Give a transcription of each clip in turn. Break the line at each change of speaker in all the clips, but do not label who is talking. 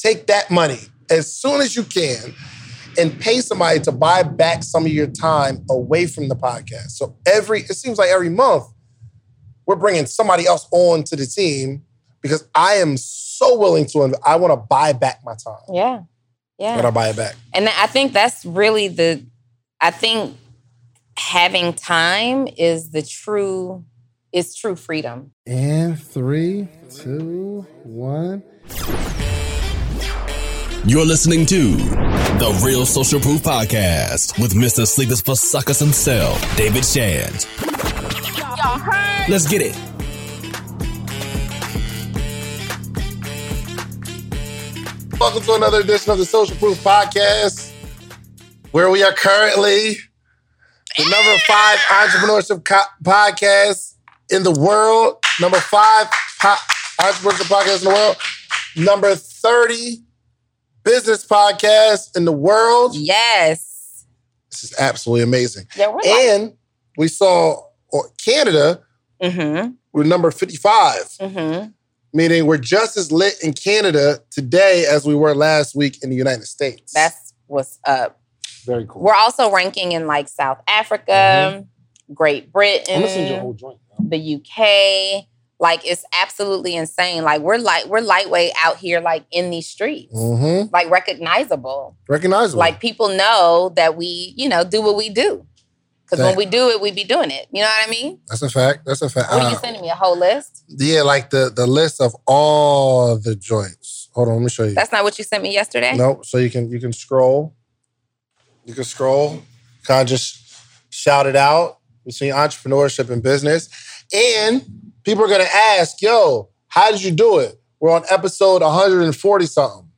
take that money as soon as you can and pay somebody to buy back some of your time away from the podcast. So every it seems like every month we're bringing somebody else on to the team because I am so willing to I want to buy back my time.
Yeah. Yeah.
But I buy it back.
And I think that's really the I think having time is the true is true freedom.
And three, two, one.
You're listening to the Real Social Proof Podcast with Mr. Sleepers for Suckers himself, David Shands. Let's get it.
Welcome to another edition of the Social Proof Podcast, where we are currently the number five entrepreneurship co- podcast in the world, number five po- entrepreneurship podcast in the world, number 30 business podcast in the world.
Yes.
This is absolutely amazing.
Yeah, we're like,
And we saw Canada,
mm-hmm.
we're number 55,
Mm-hmm.
meaning we're just as lit in Canada today as we were last week in the United States.
That's what's up.
very cool.
We're also ranking in like South Africa, Great Britain,
I'm your whole joint.
the UK. Like it's absolutely insane. Like we're like we're lightweight out here, like in these streets,
Mm-hmm.
like recognizable.
Recognizable.
Like people know that we, you know, do what we do. Because when we do it, we be doing it. You know what I mean?
That's a fact. That's a fact.
What are
Uh,
you sending me? A whole list?
yeah, like the the list of all the joints. Hold on, let me show you.
That's not what you sent me yesterday.
no, so you can you can scroll. You can scroll. Kind of just shout it out between entrepreneurship and business, and people are gonna ask, "Yo, how did you do it?" We're on episode 140 something.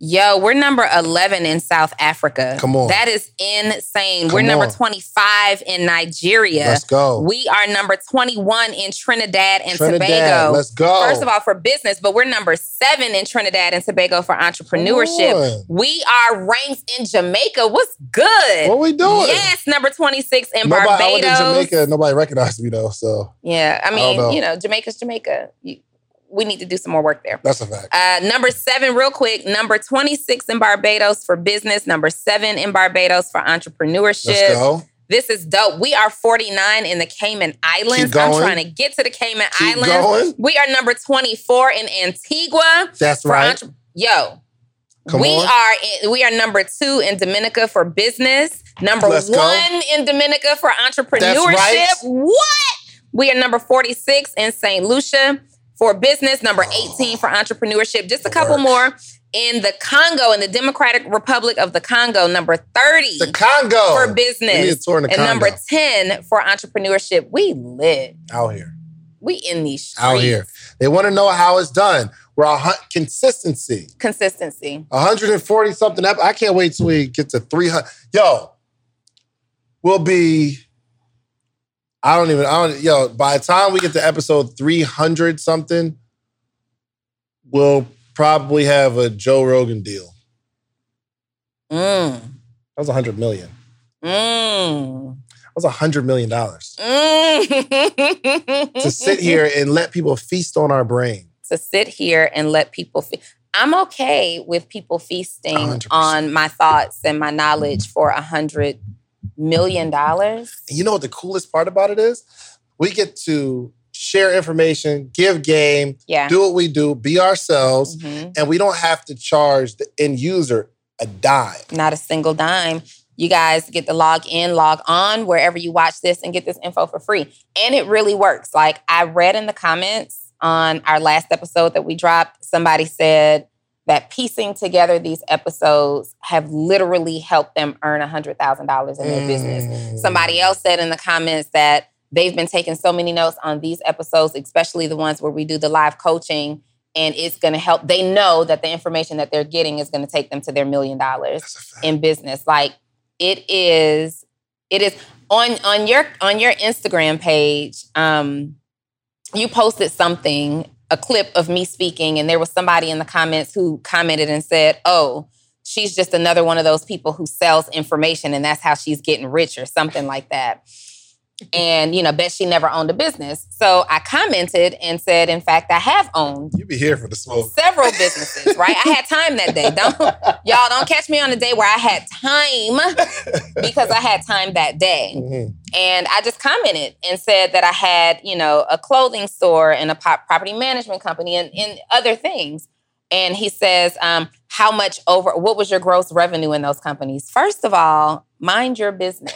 Yo, we're number 11 in South Africa.
Come on.
That is insane.
Come
we're number
on.
25 in Nigeria.
Let's go.
We are number 21 in Trinidad and
Trinidad,
Tobago.
let's go.
First of all, for business, but we're number seven in Trinidad and Tobago for entrepreneurship. We are ranked in Jamaica. What's good?
What we doing?
Yes, number 26 in
Nobody, I went
Barbados.
to Jamaica. Nobody recognized me though, so
Yeah, I mean,
know.
you know, Jamaica's Jamaica. You, we need to do some more work there.
that's a fact.
Uh, number seven, real quick. Number 26 in Barbados for business. Number seven in Barbados for entrepreneurship.
Let's go.
This is dope. We are 49 in the Cayman Islands. I'm trying to get to the Cayman
Keep
Islands.
going.
We are number 24 in Antigua.
That's right.
entre- Yo.
Come
we
on.
are in, we are number two in Dominica for business. Number
Let's go.
one in Dominica for entrepreneurship.
right.
What? We are number 46 in St. Lucia for business. Number 18 for entrepreneurship. Just a couple more in the Congo, in the Democratic Republic of the Congo. Number 30
The Congo
for
We need a
business.
tour in the
And
Congo.
number 10 for entrepreneurship. We live
out here.
We in these streets.
Out here. They want to know how it's done. We're a hun- consistency.
Consistency.
140 something. I can't wait till we get to 300. Yo, we'll be. I don't even. I don't. Yo, by the time we get to episode 300 something, we'll probably have a Joe Rogan deal.
Mm.
That was a 100 million.
Mm.
That was a 100 million dollars
Mm.
to sit here and let people feast on our brain.
to sit here and let people fe- I'm okay with people feasting
100%.
on my thoughts and my knowledge for a hundred million dollars.
You know what the coolest part about it is? We get to share information, give game,
Yeah.
do what we do, be ourselves,
Mhm.
and we don't have to charge the end user a dime.
Not a single dime. You guys get to log in, log on wherever you watch this and get this info for free. And it really works. Like I read in the comments on our last episode that we dropped, somebody said that piecing together these episodes have literally helped them earn $100,000 in their business.
Mm.
Somebody else said in the comments that they've been taking so many notes on these episodes, especially the ones where we do the live coaching, and it's going to help. They know that the information that they're getting is going to take them to their million dollars
That's a fact.
in business. Like it is, it is on on your on your Instagram page. Um, you posted something, a clip of me speaking, and there was somebody in the comments who commented and said, "Oh." She's just another one of those people who sells information, and that's how she's getting rich, or something like that. And you know, bet she never owned a business. So I commented and said, in fact, I have owned.
You be here for the smoke.
Several businesses, right? I had time that day. Don't y'all don't catch me on a day where I had time because I had time that day. Mm-hmm. And I just commented and said that I had, you know, a clothing store and a property management company and, and other things. And he says, um, how much over, what was your gross revenue in those companies? First of all, mind your business.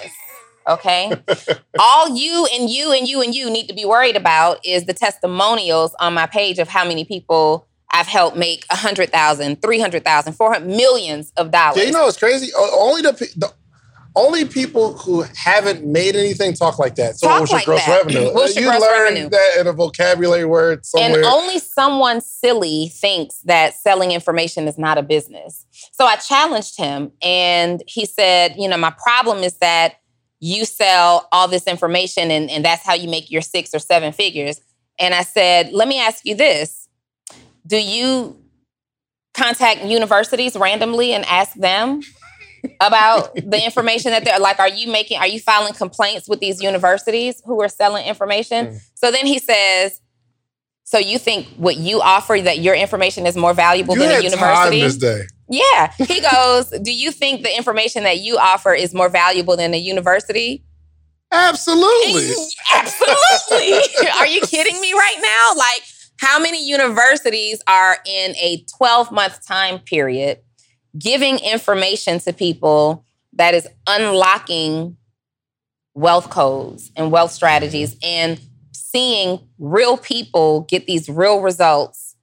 Okay. all you and you and you and you need to be worried about is the testimonials on my page of how many people I've helped make a hundred thousand, three hundred thousand, four hundred millions of dollars.
Yeah, you know it's crazy. Only the, the only people who haven't made anything talk like that. So
talk
what's your
like
gross
that.
revenue?
What's
you
gross
learned
revenue?
that in a vocabulary word somewhere.
And only someone silly thinks that selling information is not a business. So I challenged him and he said, you know, my problem is that you sell all this information and, and that's how you make your six or seven figures. And I said, let me ask you this. Do you contact universities randomly and ask them about the information that they're like are you making are you filing complaints with these universities who are selling information mm. so then he says so you think what you offer that your information is more valuable
you
than a university
this day
yeah. He goes do you think the information that you offer is more valuable than a university?
Absolutely.
Absolutely. Are you kidding me right now? Like how many universities are in a 12 month time period giving information to people that is unlocking wealth codes and wealth strategies and seeing real people get these real results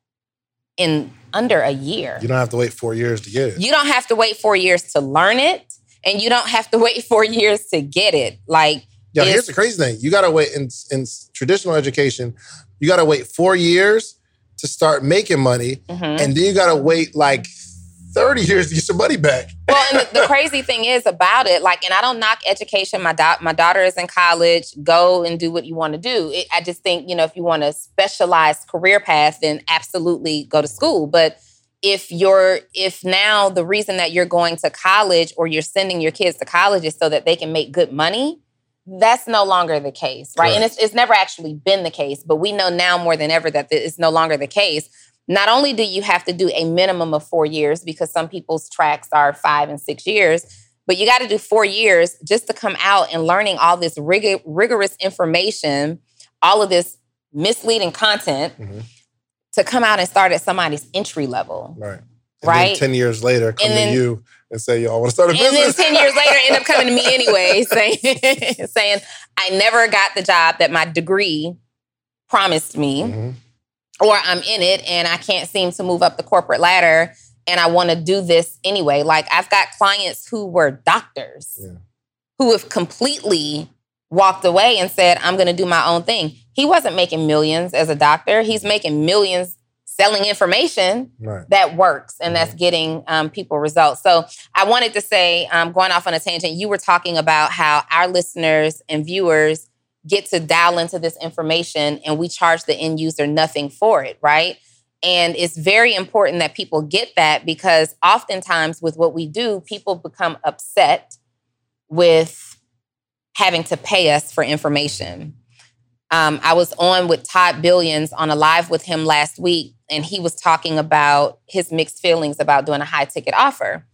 in under a year.
You don't have to wait four years to get it.
You don't have to wait four years to learn it, and you don't have to wait four years to get it. Like,
yeah, here's the crazy thing: you got to wait in in traditional education. You got to wait four years to start making money, mm-hmm. and then you got to wait like 30 years to get your money back.
well, and the, the, crazy thing is about it, like, and I don't knock education. My, do- my daughter is in college. Go and do what you want to do. It, I just think, you know, if you want a specialized career path, then absolutely go to school. But if you're, if now the reason that you're going to college or you're sending your kids to college is so that they can make good money, that's no longer the case, right? right. And it's, it's never actually been the case, but we know now more than ever that it's no longer the case not only do you have to do a minimum of four years because some people's tracks are five and six years, but you got to do four years just to come out and learning all this rig- rigorous information, all of this misleading content mm-hmm. to come out and start at somebody's entry level.
Right.
And right.
10 years later, come then, to you and say, Yo, I want to start a
business.
And
then 10 years later, end up coming to me anyway, saying, saying, I never got the job that my degree promised me. Mm-hmm or I'm in it and I can't seem to move up the corporate ladder and I want to do this anyway. Like I've got clients who were doctors yeah. who have completely walked away and said, I'm going to do my own thing. He wasn't making millions as a doctor. He's making millions selling information right. that works and that's getting um, people results. So I wanted to say, um, going off on a tangent, you were talking about how our listeners and viewers get to dial into this information and we charge the end user nothing for it, right? And it's very important that people get that because oftentimes with what we do, people become upset with having to pay us for information. Um, I was on with Todd Billions on a live with him last week, and he was talking about his mixed feelings about doing a high ticket offer.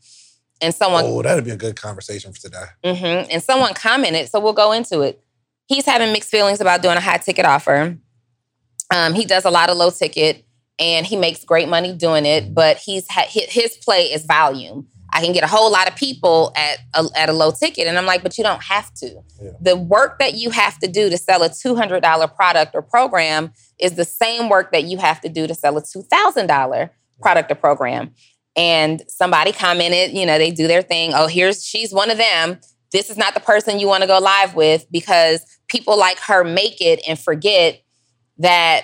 And someone,
oh, that'd be a good conversation for today.
Mm-hmm, and someone commented, so we'll go into it he's having mixed feelings about doing a high ticket offer. Um, he does a lot of low ticket and he makes great money doing it, but he's ha- his play is volume. I can get a whole lot of people at a, at a low ticket. And I'm like, but you don't have to. Yeah. The work that you have to do to sell a $200 product or program is the same work that you have to do to sell a $2,000 product or program. And somebody commented, you know, they do their thing. Oh, here's, she's one of them. This is not the person you want to go live with because people like her make it and forget that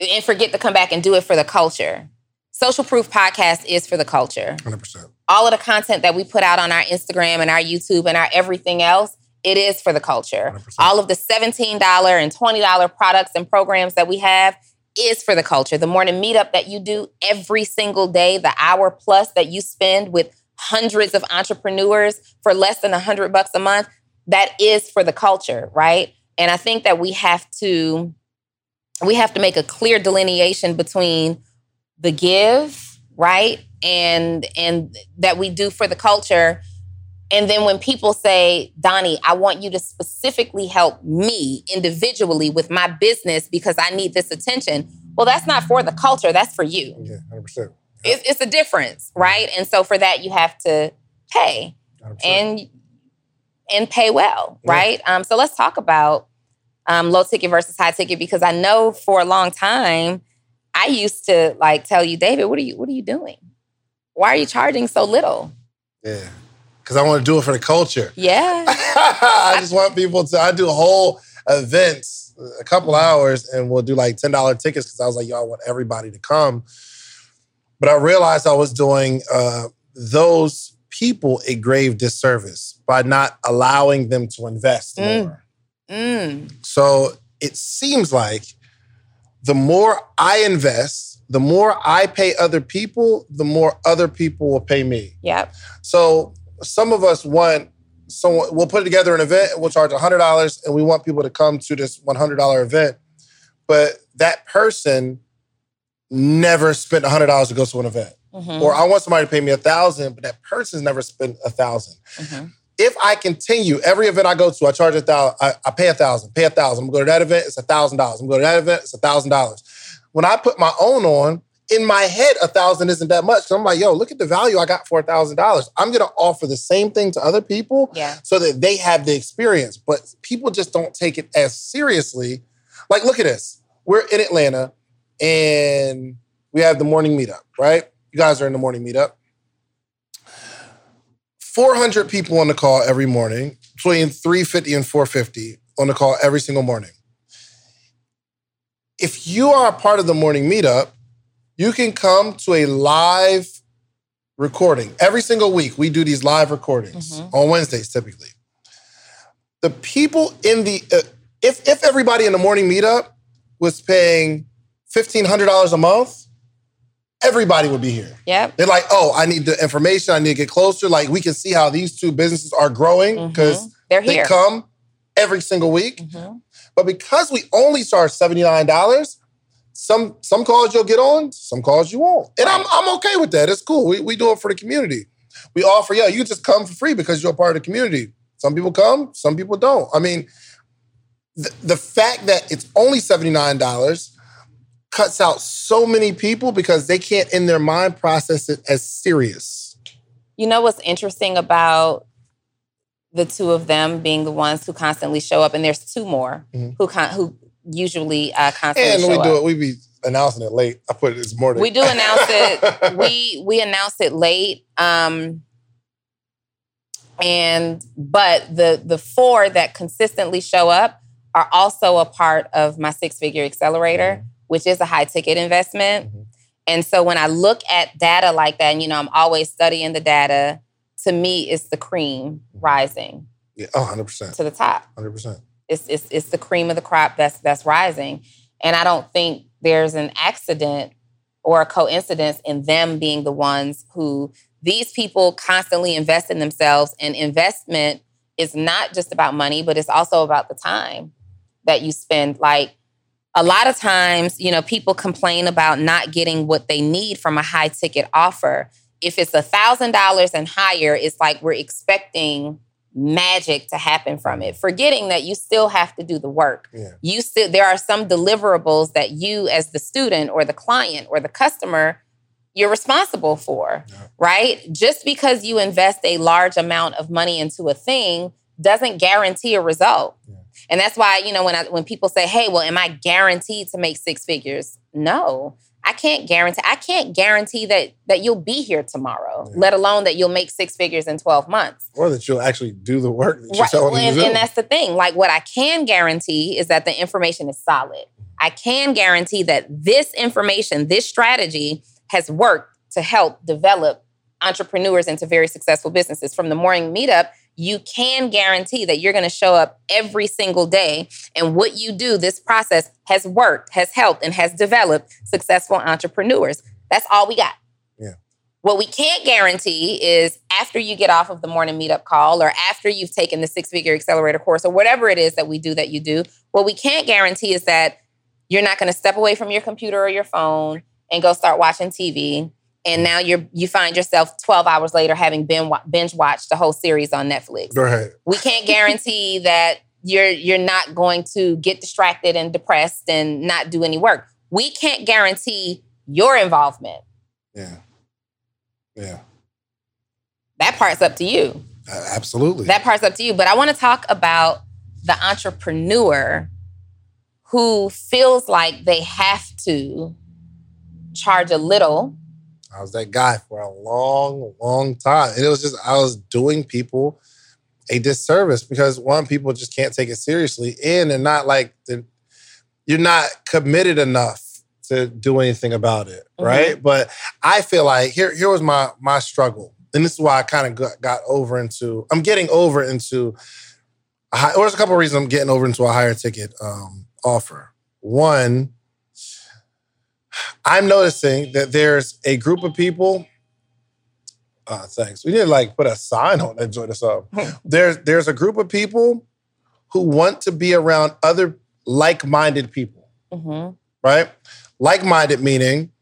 and forget to come back and do it for the culture. Social Proof Podcast is for the culture.
100%.
All of the content that we put out on our Instagram and our YouTube and our everything else, it is for the culture. 100%. All of the $17 and $20 products and programs that we have is for the culture. The morning meetup that you do every single day, the hour plus that you spend with hundreds of entrepreneurs for less than a hundred bucks a month, that is for the culture, right? And I think that we have to we have to make a clear delineation between the give, right? And and that we do for the culture. And then when people say, Donnie, I want you to specifically help me individually with my business because I need this attention. Well, that's not for the culture, that's for you.
Yeah, 100%.
It's, it's a difference, right? And so for that, you have to pay
100%.
and and pay well,
Yeah.
right? Um, so let's talk about um, low ticket versus high ticket because I know for a long time I used to like tell you, David, what are you what are you doing? Why are you charging so little?
yeah. Because I want to do it for the culture.
Yeah,
I just want people to. I do whole events, a couple hours, and we'll do like ten dollar tickets because I was like, y'all want everybody to come. But I realized I was doing uh, those people a grave disservice by not allowing them to invest
Mm.
more.
mm,
So it seems like the more I invest, the more I pay other people, the more other people will pay me.
yep,
So some of us want someone we'll put together an event and we'll charge $100 and we want people to come to this $100 event. But that person never spent $100 to go to an event.
mhm,
Or I want somebody to pay me a 1000 but that person's never spent a 1000
mhm.
if I continue every event I go to, I charge a thousand. I, I pay a thousand. Pay a thousand. I'm going to that event. It's a thousand dollars. I'm going to that event. It's a thousand dollars. When I put my own on, in my head, a thousand isn't that much. So I'm like, yo, look at the value I got for a thousand dollars. I'm going to offer the same thing to other people
yeah,
so that they have the experience. But people just don't take it as seriously. Like, look at this. We're in Atlanta and we have the morning meetup, right? You guys are in the morning meetup. 400 people on the call every morning, between 350 and 450 on the call every single morning. If you are a part of the morning meetup, you can come to a live recording. Every single week, we do these live recordings
Mhm.
on Wednesdays typically. The people in the, uh, if, if everybody in the morning meetup was paying $1,500 a month, everybody would be here.
yep,
They're like, oh, I need the information. I need to get closer. Like, we can see how these two businesses are growing because
mhm. they're here.
they come every single week.
Mhm.
But because we only charge $79, some some calls you'll get on, some calls you won't. And I'm, I'm okay with that. It's cool. We, we do it for the community. We offer, yeah, you just come for free because you're a part of the community. Some people come, some people don't. I mean, the, the fact that it's only $79 cuts out so many people because they can't in their mind process it as serious.
You know what's interesting about the two of them being the ones who constantly show up, and there's two more
Mhm.
who con- who usually uh, constantly
And
show
we
up.
do it, we be announcing it late. I put it this morning.
We do announce it. we we announce it late. Um and but the the four that consistently show up are also a part of my six figure accelerator, which is a high ticket investment.
Mhm.
And so when I look at data like that, and you know, I'm always studying the data, to me it's the cream rising
yeah, oh, 100%.
to the top.
100%.
It's, it's it's the cream of the crop that's that's rising, and I don't think there's an accident or a coincidence in them being the ones who these people constantly invest in themselves. And investment is not just about money, but it's also about the time that you spend. Like a lot of times, you know, people complain about not getting what they need from a high ticket offer. If it's a thousand dollars and higher, it's like we're expecting magic to happen from it, forgetting that you still have to do the work.
Yeah.
You still there are some deliverables that you as the student or the client or the customer you're responsible for,
Yeah.
right? Just because you invest a large amount of money into a thing doesn't guarantee a result.
Yeah.
And that's why, you know, when I when people say, "Hey, well, am I guaranteed to make six figures?" No. I can't guarantee I can't guarantee that that you'll be here tomorrow,
Yeah.
let alone that you'll make six figures in 12 months.
Or that you'll actually do the work that you're
Right.
telling
and, and that's the thing. Like what I can guarantee is that the information is solid. I can guarantee that this information, this strategy has worked to help develop entrepreneurs into very successful businesses. From the morning meetup, you can guarantee that you're going to show up every single day and what you do, this process has worked, has helped and has developed successful entrepreneurs. That's all we got. Yeah. What we can't guarantee is after you get off of the morning meetup call or after you've taken the six figure accelerator course or whatever it is that we do that you do, what we can't guarantee is that you're not going to step away from your computer or your phone and go start watching TV. And now you're you find yourself 12 hours later having been binge watched the whole series on Netflix.
Right.
We can't guarantee that you're you're not going to get distracted and depressed and not do any work. We can't guarantee your involvement.
Yeah. Yeah.
That part's up to you.
Uh, absolutely.
That part's up to you. But I want to talk about the entrepreneur who feels like they have to charge a little.
I was that guy for a long, long time. And it was just, I was doing people a disservice because one, people just can't take it seriously. And they're not like, they're, you're not committed enough to do anything about it, mm-hmm. right? But I feel like here here was my my struggle, and this is why I kind of got, got, over into. I'm getting over into. A high, there's a couple of reasons I'm getting over into a higher ticket um, offer. One, I'm noticing that there's a group of people. Uh, thanks. We need to like put a sign on that joint us up. there's there's a group of people who want to be around other like-minded people. Mm-hmm. Right? Like minded meaning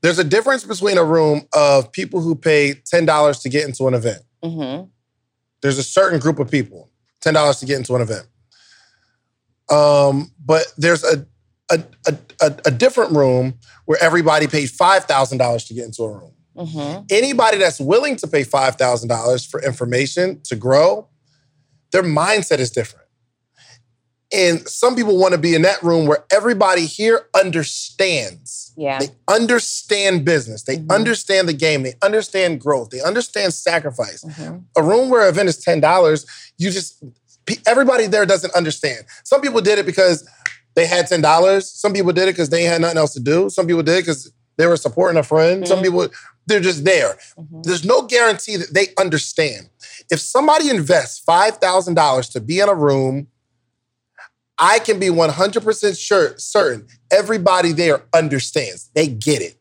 there's a difference between a room of people who pay $10 to get into an event. Mm-hmm. There's a certain group of people, $10 to get into an event. Um, but there's a, a, a, a, different room where everybody paid $5,000 to get into a room. Mm-hmm. Anybody that's willing to pay $5,000 for information to grow, their mindset is different. And some people want to be in that room where everybody here understands.
Yeah.
They understand business. They mm-hmm. understand the game. They understand growth. They understand sacrifice. Mm-hmm. A room where an event is $10, you just, everybody there doesn't understand. Some people did it because they had $10. Some people did it because they had nothing else to do. Some people did because they were supporting a friend. Mm-hmm. Some people, they're just there. Mm-hmm. There's no guarantee that they understand. If somebody invests $5,000 to be in a room I can be 100% sure, certain everybody there understands. They get it.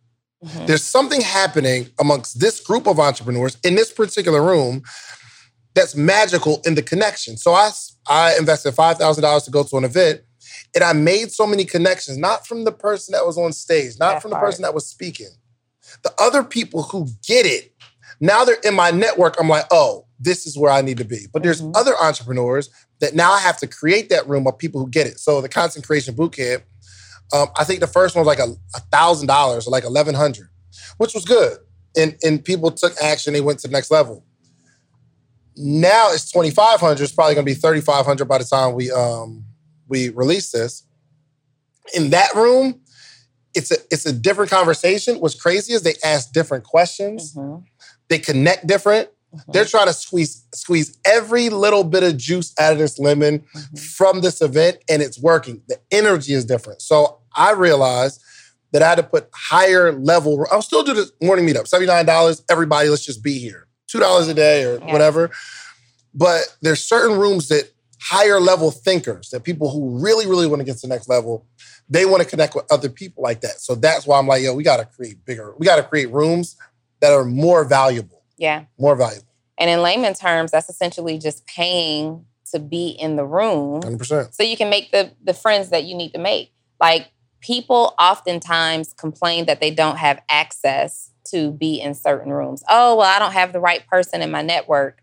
Mm-hmm. There's something happening amongst this group of entrepreneurs in this particular room that's magical in the connection. So I, I invested $5,000 to go to an event and I made so many connections, not from the person that was on stage, not that from the person that was speaking. The other people who get it, now they're in my network. I'm like, oh, this is where I need to be. But there's mm-hmm. other entrepreneurs that now I have to create that room of people who get it. So the content creation bootcamp, um, I think the first one was like a thousand dollars or like eleven hundred, which was good. And and people took action, they went to the next level. Now it's twenty five hundred. It's probably gonna be thirty five hundred by the time we um we release this. In that room, it's a it's a different conversation. What's crazy is they ask different questions. Mm-hmm. They connect different. Mm-hmm. They're trying to squeeze squeeze every little bit of juice out of this lemon mm-hmm. from this event, and it's working. The energy is different. So I realized that I had to put higher level. I'll still do the morning meetup, seventy nine dollars. Everybody, let's just be here, two dollars a day or yeah. whatever. But there's certain rooms that higher level thinkers, that people who really, really want to get to the next level, they want to connect with other people like that. So that's why I'm like, yo, we got to create bigger. We got to create rooms that are more valuable
yeah.
More valuable.
And in layman terms, that's essentially just paying to be in the room.
100%.
So you can make the the friends that you need to make. Like people oftentimes complain that they don't have access to be in certain rooms. Oh, well, I don't have the right person in my network.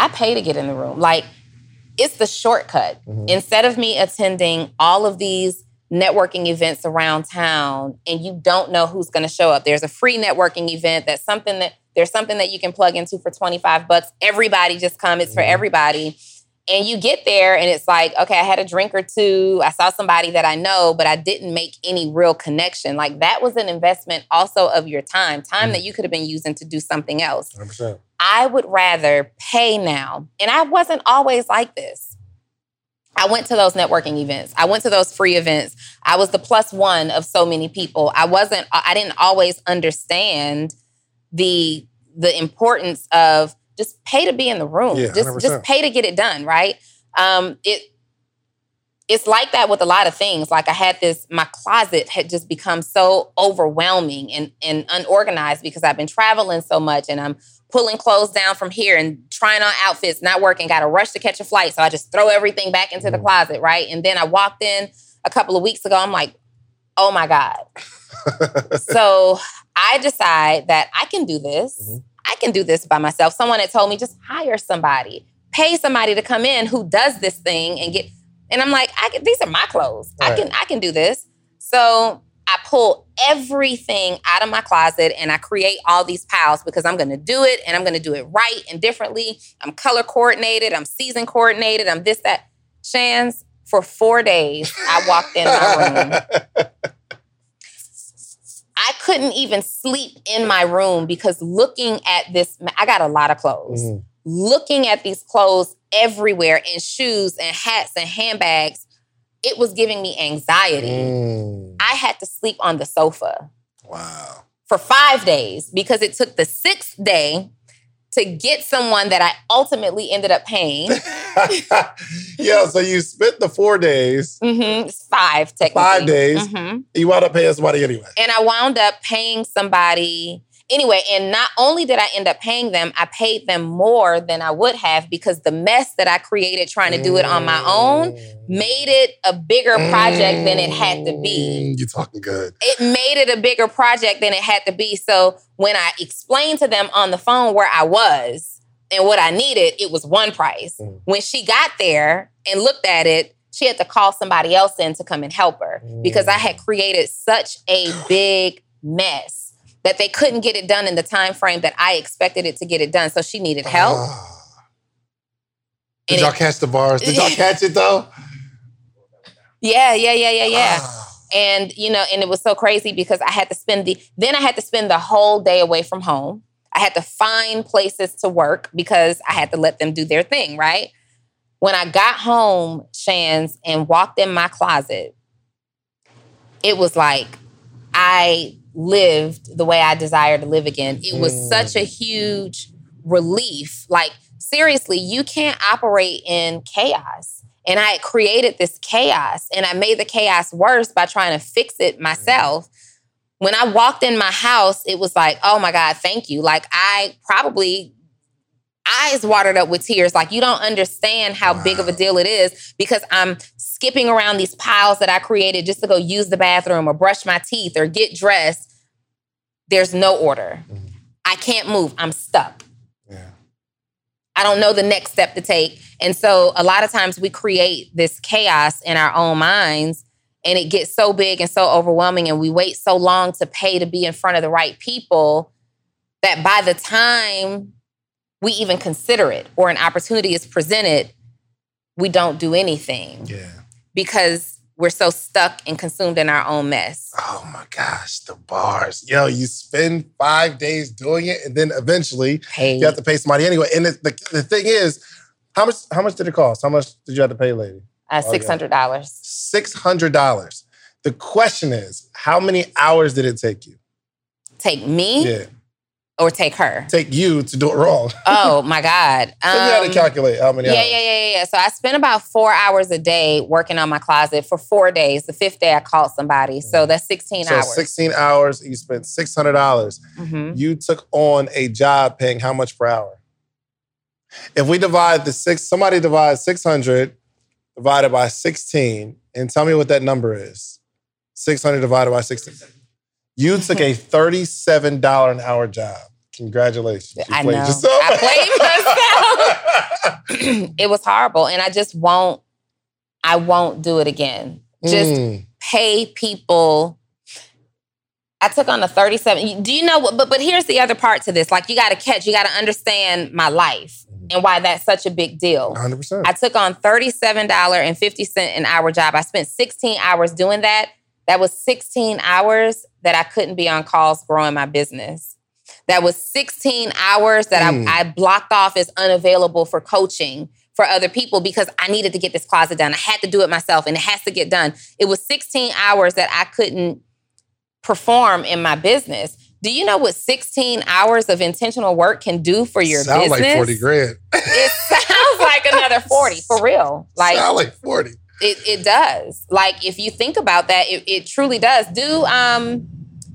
I pay to get in the room. Like it's the shortcut. Mm-hmm. Instead of me attending all of these networking events around town and you don't know who's going to show up. There's a free networking event that's something that there's something that you can plug into for 25 bucks. Everybody just come, it's for mm-hmm. everybody. And you get there and it's like, okay, I had a drink or two. I saw somebody that I know, but I didn't make any real connection. Like that was an investment also of your time, time mm. that you could have been using to do something else.
100%.
I would rather pay now. And I wasn't always like this. I went to those networking events. I went to those free events. I was the plus one of so many people. I wasn't I didn't always understand the the importance of just pay to be in the room. Yeah, just just pay to get it done, right? Um it it's like that with a lot of things. Like I had this, my closet had just become so overwhelming and, and unorganized because I've been traveling so much and I'm pulling clothes down from here and trying on outfits, not working, got to rush to catch a flight. So I just throw everything back into the
Mm.
closet, right? And then I walked in a couple of weeks ago. I'm like, oh my God. so I decide that I can do this.
Mhm.
I can do this by myself. Someone had told me just hire somebody, pay somebody to come in who does this thing and get. And I'm like, I can, these are my clothes. I can I can do this. So I pull everything out of my closet and I create all these piles because I'm going to do it and I'm going to do it right and differently. I'm color coordinated. I'm season coordinated. I'm this that. Shands for four days. I walked in my room. I couldn't even sleep in my room because looking at this, I got a lot of clothes.
Mhm.
Looking at these clothes everywhere and shoes and hats and handbags, it was giving me anxiety.
Mm.
I had to sleep on the sofa
Wow.
for five days because it took the sixth day to get someone that I ultimately ended up paying.
yeah, so you spent the four days,
Mhm, five, technically.
five days.
Mhm.
You wound up paying somebody anyway.
And I wound up paying somebody anyway. And not only did I end up paying them, I paid them more than I would have because the mess that I created trying to do it on my own made it a bigger project than it had to be.
Mm, You talking good.
It made it a bigger project than it had to be. So when I explained to them on the phone where I was and what I needed, it was one price.
Mm.
When she got there and looked at it, she had to call somebody else in to come and help her because I had created such a big mess that they couldn't get it done in the time frame that I expected it to get it done. So she needed help.
Ah. Did y'all
it-
catch the bars? Did y'all catch it though?
Yeah, yeah, yeah, yeah, yeah.
Ah.
And you know, and it was so crazy because I had to spend the then I had to spend the whole day away from home. I had to find places to work because I had to let them do their thing, right? When I got home, Shands, and walked in my closet, it was like I lived the way I desire to live again. It was
Mm.
such a huge relief. Like, seriously, you can't operate in chaos. And I had created this chaos and I made the chaos worse by trying to fix it myself. When I walked in my house, it was like, oh my God, thank you. Like, I probably eyes watered up with tears. Like, you don't understand how big of a deal it is because I'm skipping around these piles that I created just to go use the bathroom or brush my teeth or get dressed. There's no order.
Mhm.
I can't move. I'm stuck.
Yeah.
I don't know the next step to take. And so a lot of times we create this chaos in our own minds and it gets so big and so overwhelming and we wait so long to pay to be in front of the right people that by the time we even consider it or an opportunity is presented, we don't do anything
Yeah.
because we're so stuck and consumed in our own mess.
Oh my gosh, the bars. Yo, you spend five days doing it, and then eventually
Pay.
you have to pay somebody anyway. And the, the, the thing is, how much how much did it cost? How much did you have to pay, lady?
Uh,
Oh, yeah.
$600.
Six hundred dollars. The question is, how many hours did it take you?
Take me
Yeah,
or take her?
take you to do it wrong.
Oh my God.
so you had to
Um,
calculate how many
Yeah,
hours.
yeah, yeah, yeah, yeah. So I spent about four hours a day working on my closet for four days. The fifth day I called somebody. So that's 16
So
hours.
16 hours, you spent $600.
Mhm.
You took on a job paying how much per hour? If we divide the six, somebody divides 600 divided by 16, and tell me what that number is. 600 divided by 16. You took a $37 an hour job. Congratulations. You
I
played
know.
yourself.
I played myself. it was horrible. And I just won't, I won't do it again. Just
Mm.
pay people. I took on a 37. Do you know what? But but here's the other part to this. Like you got to catch, you got to understand my life and why that's such a big deal.
100%.
I took on $37.50 an hour job. I spent 16 hours doing that. That was 16 hours that I couldn't be on calls growing my business. That was 16 hours that
Mm.
I, I blocked off as unavailable for coaching for other people because I needed to get this closet done. I had to do it myself and it has to get done. It was 16 hours that I couldn't perform in my business. Do you know what 16 hours of intentional work can do for your
Sound
business?
like 40 grand.
It sounds like another 40 for real. Like
Sound like 40.
it, it does. Like if you think about that, it, it truly does. Do um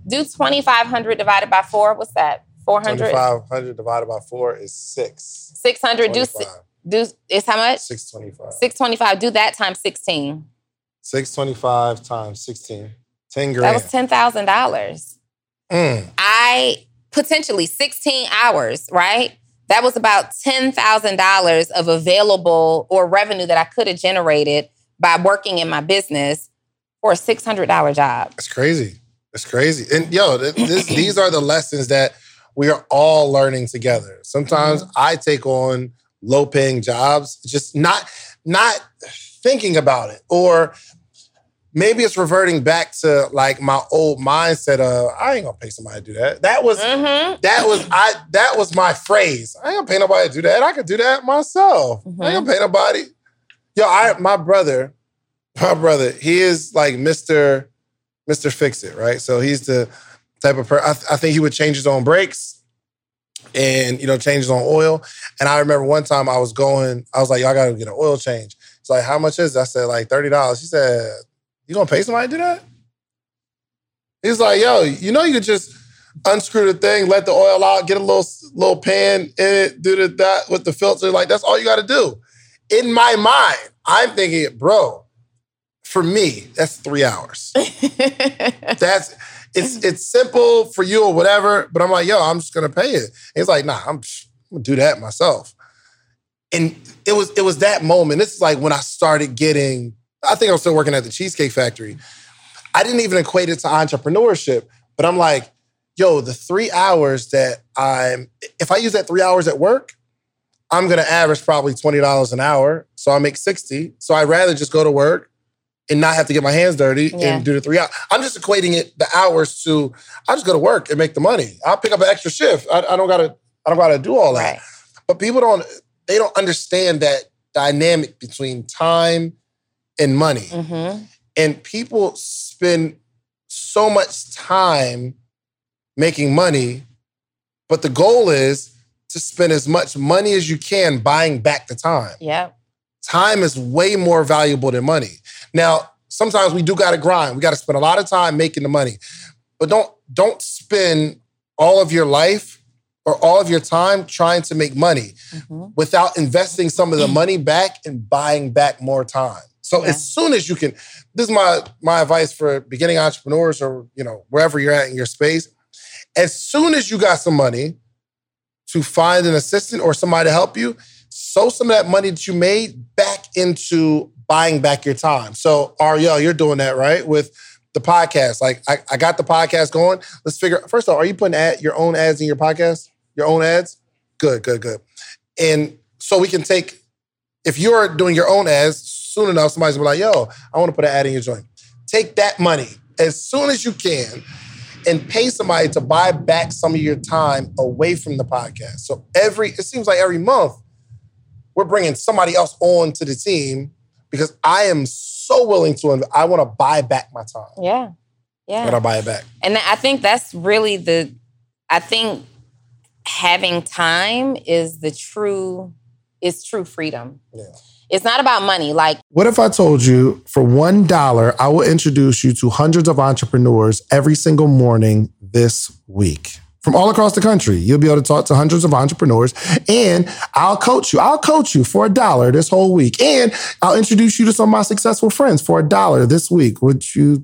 do twenty five hundred divided by four. What's that? Four hundred.
2500 divided by 4 is 6.
Six hundred. Do si-
25.
do is how much?
625.
Six twenty five. Do that times sixteen.
625 times 16. 10 grand.
That was ten thousand dollars.
Mm.
I potentially 16 hours, right? That was about $10,000 of available or revenue that I could have generated by working in my business for a $600 job.
It's crazy. It's crazy. And yo, this, these are the lessons that we are all learning together. Sometimes
Mm-hmm.
I take on low paying jobs, just not not thinking about it. Or maybe it's reverting back to like my old mindset of I ain't gonna pay somebody to do that. That was
Mm-hmm.
that was I that was my phrase. I ain't gonna pay nobody to do that. I could do that myself. I ain't gonna pay nobody. Yo, I my brother, my brother, he is like Mr. Mr. Fix It, right? So he's the type of person. I, th- I think he would change his own brakes and you know change his own oil. And I remember one time I was going, I was like, "Yo, I gotta get an oil change." It's like, "How much is?" it? I said, "Like thirty dollars." He said, "You gonna pay somebody to do that?" He's like, "Yo, you know you could just." Unscrew the thing, let the oil out, get a little little pan in it, do the that with the filter. Like that's all you got to do. In my mind, I'm thinking, bro, for me, that's three hours. That's it's it's simple for you or whatever. But I'm like, yo, I'm just gonna pay it. He's like, nah, I'm, I'm gonna do that myself. And it was it was that moment. This is like when I started getting. I think I'm still working at the Cheesecake Factory. I didn't even equate it to entrepreneurship, but I'm like, yo, the three hours that I'm, if I use that three hours at work, I'm gonna average probably twenty dollars an hour. So I make sixty. So I'd rather just go to work and not have to get my hands dirty
Yeah.
and do the three hours. I'm just equating it the hours to I just go to work and make the money. I'll pick up an extra shift. I, I don't gotta I don't gotta do all that.
right.
But people don't they don't understand that dynamic between time and money.
Mm-hmm.
And people spend so much time making money, but the goal is to spend as much money as you can buying back the time.
Yeah.
Time is way more valuable than money. Now, sometimes we do gotta grind. We gotta spend a lot of time making the money. But don't don't spend all of your life or all of your time trying to make money
Mhm.
without investing some of the money back and buying back more time. So
Yeah.
as soon as you can, this is my my advice for beginning entrepreneurs or you know wherever you're at in your space. As soon as you got some money to find an assistant or somebody to help you, sow some of that money that you made back into buying back your time. So Ariel, you're doing that right with the podcast. Like I, I got the podcast going. Let's figure. First of all, are you putting ad, your own ads in your podcast? Your own ads? Good, good, good. And so we can take, if you're doing your own ads, soon enough, somebody's gonna be like, yo, I wanna put an ad in your joint. Take that money as soon as you can and pay somebody to buy back some of your time away from the podcast. So every, it seems like every month, we're bringing somebody else on to the team because I am so willing to, I wanna buy back my time.
Yeah. Yeah.
When I buy it back.
And I think that's really the, I think having time is the true, is true freedom.
Yeah.
It's not about money. Like,
What if I told you for $1, I will introduce you to hundreds of entrepreneurs every single morning this week? From all across the country, you'll be able to talk to hundreds of entrepreneurs and I'll coach you. I'll coach you for a dollar this whole week. And I'll introduce you to some of my successful friends for a dollar this week. Would you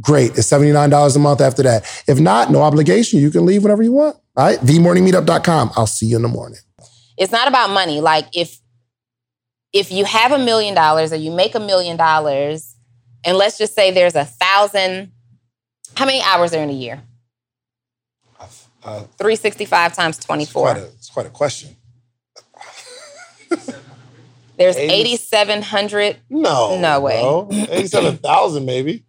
great. It's $79 a month after that. If not, no obligation. You can leave whenever you want. All right. TheMorningMeetup.com. I'll see you in the morning.
it's not about money. Like if if you have a million dollars or you make a million dollars, and let's just say there's a thousand, how many hours are in a year?
Uh,
365 times 24.
a, it's quite a question.
There's
Eighty-
8,700.
No.
No way.
bro. 87,000 maybe.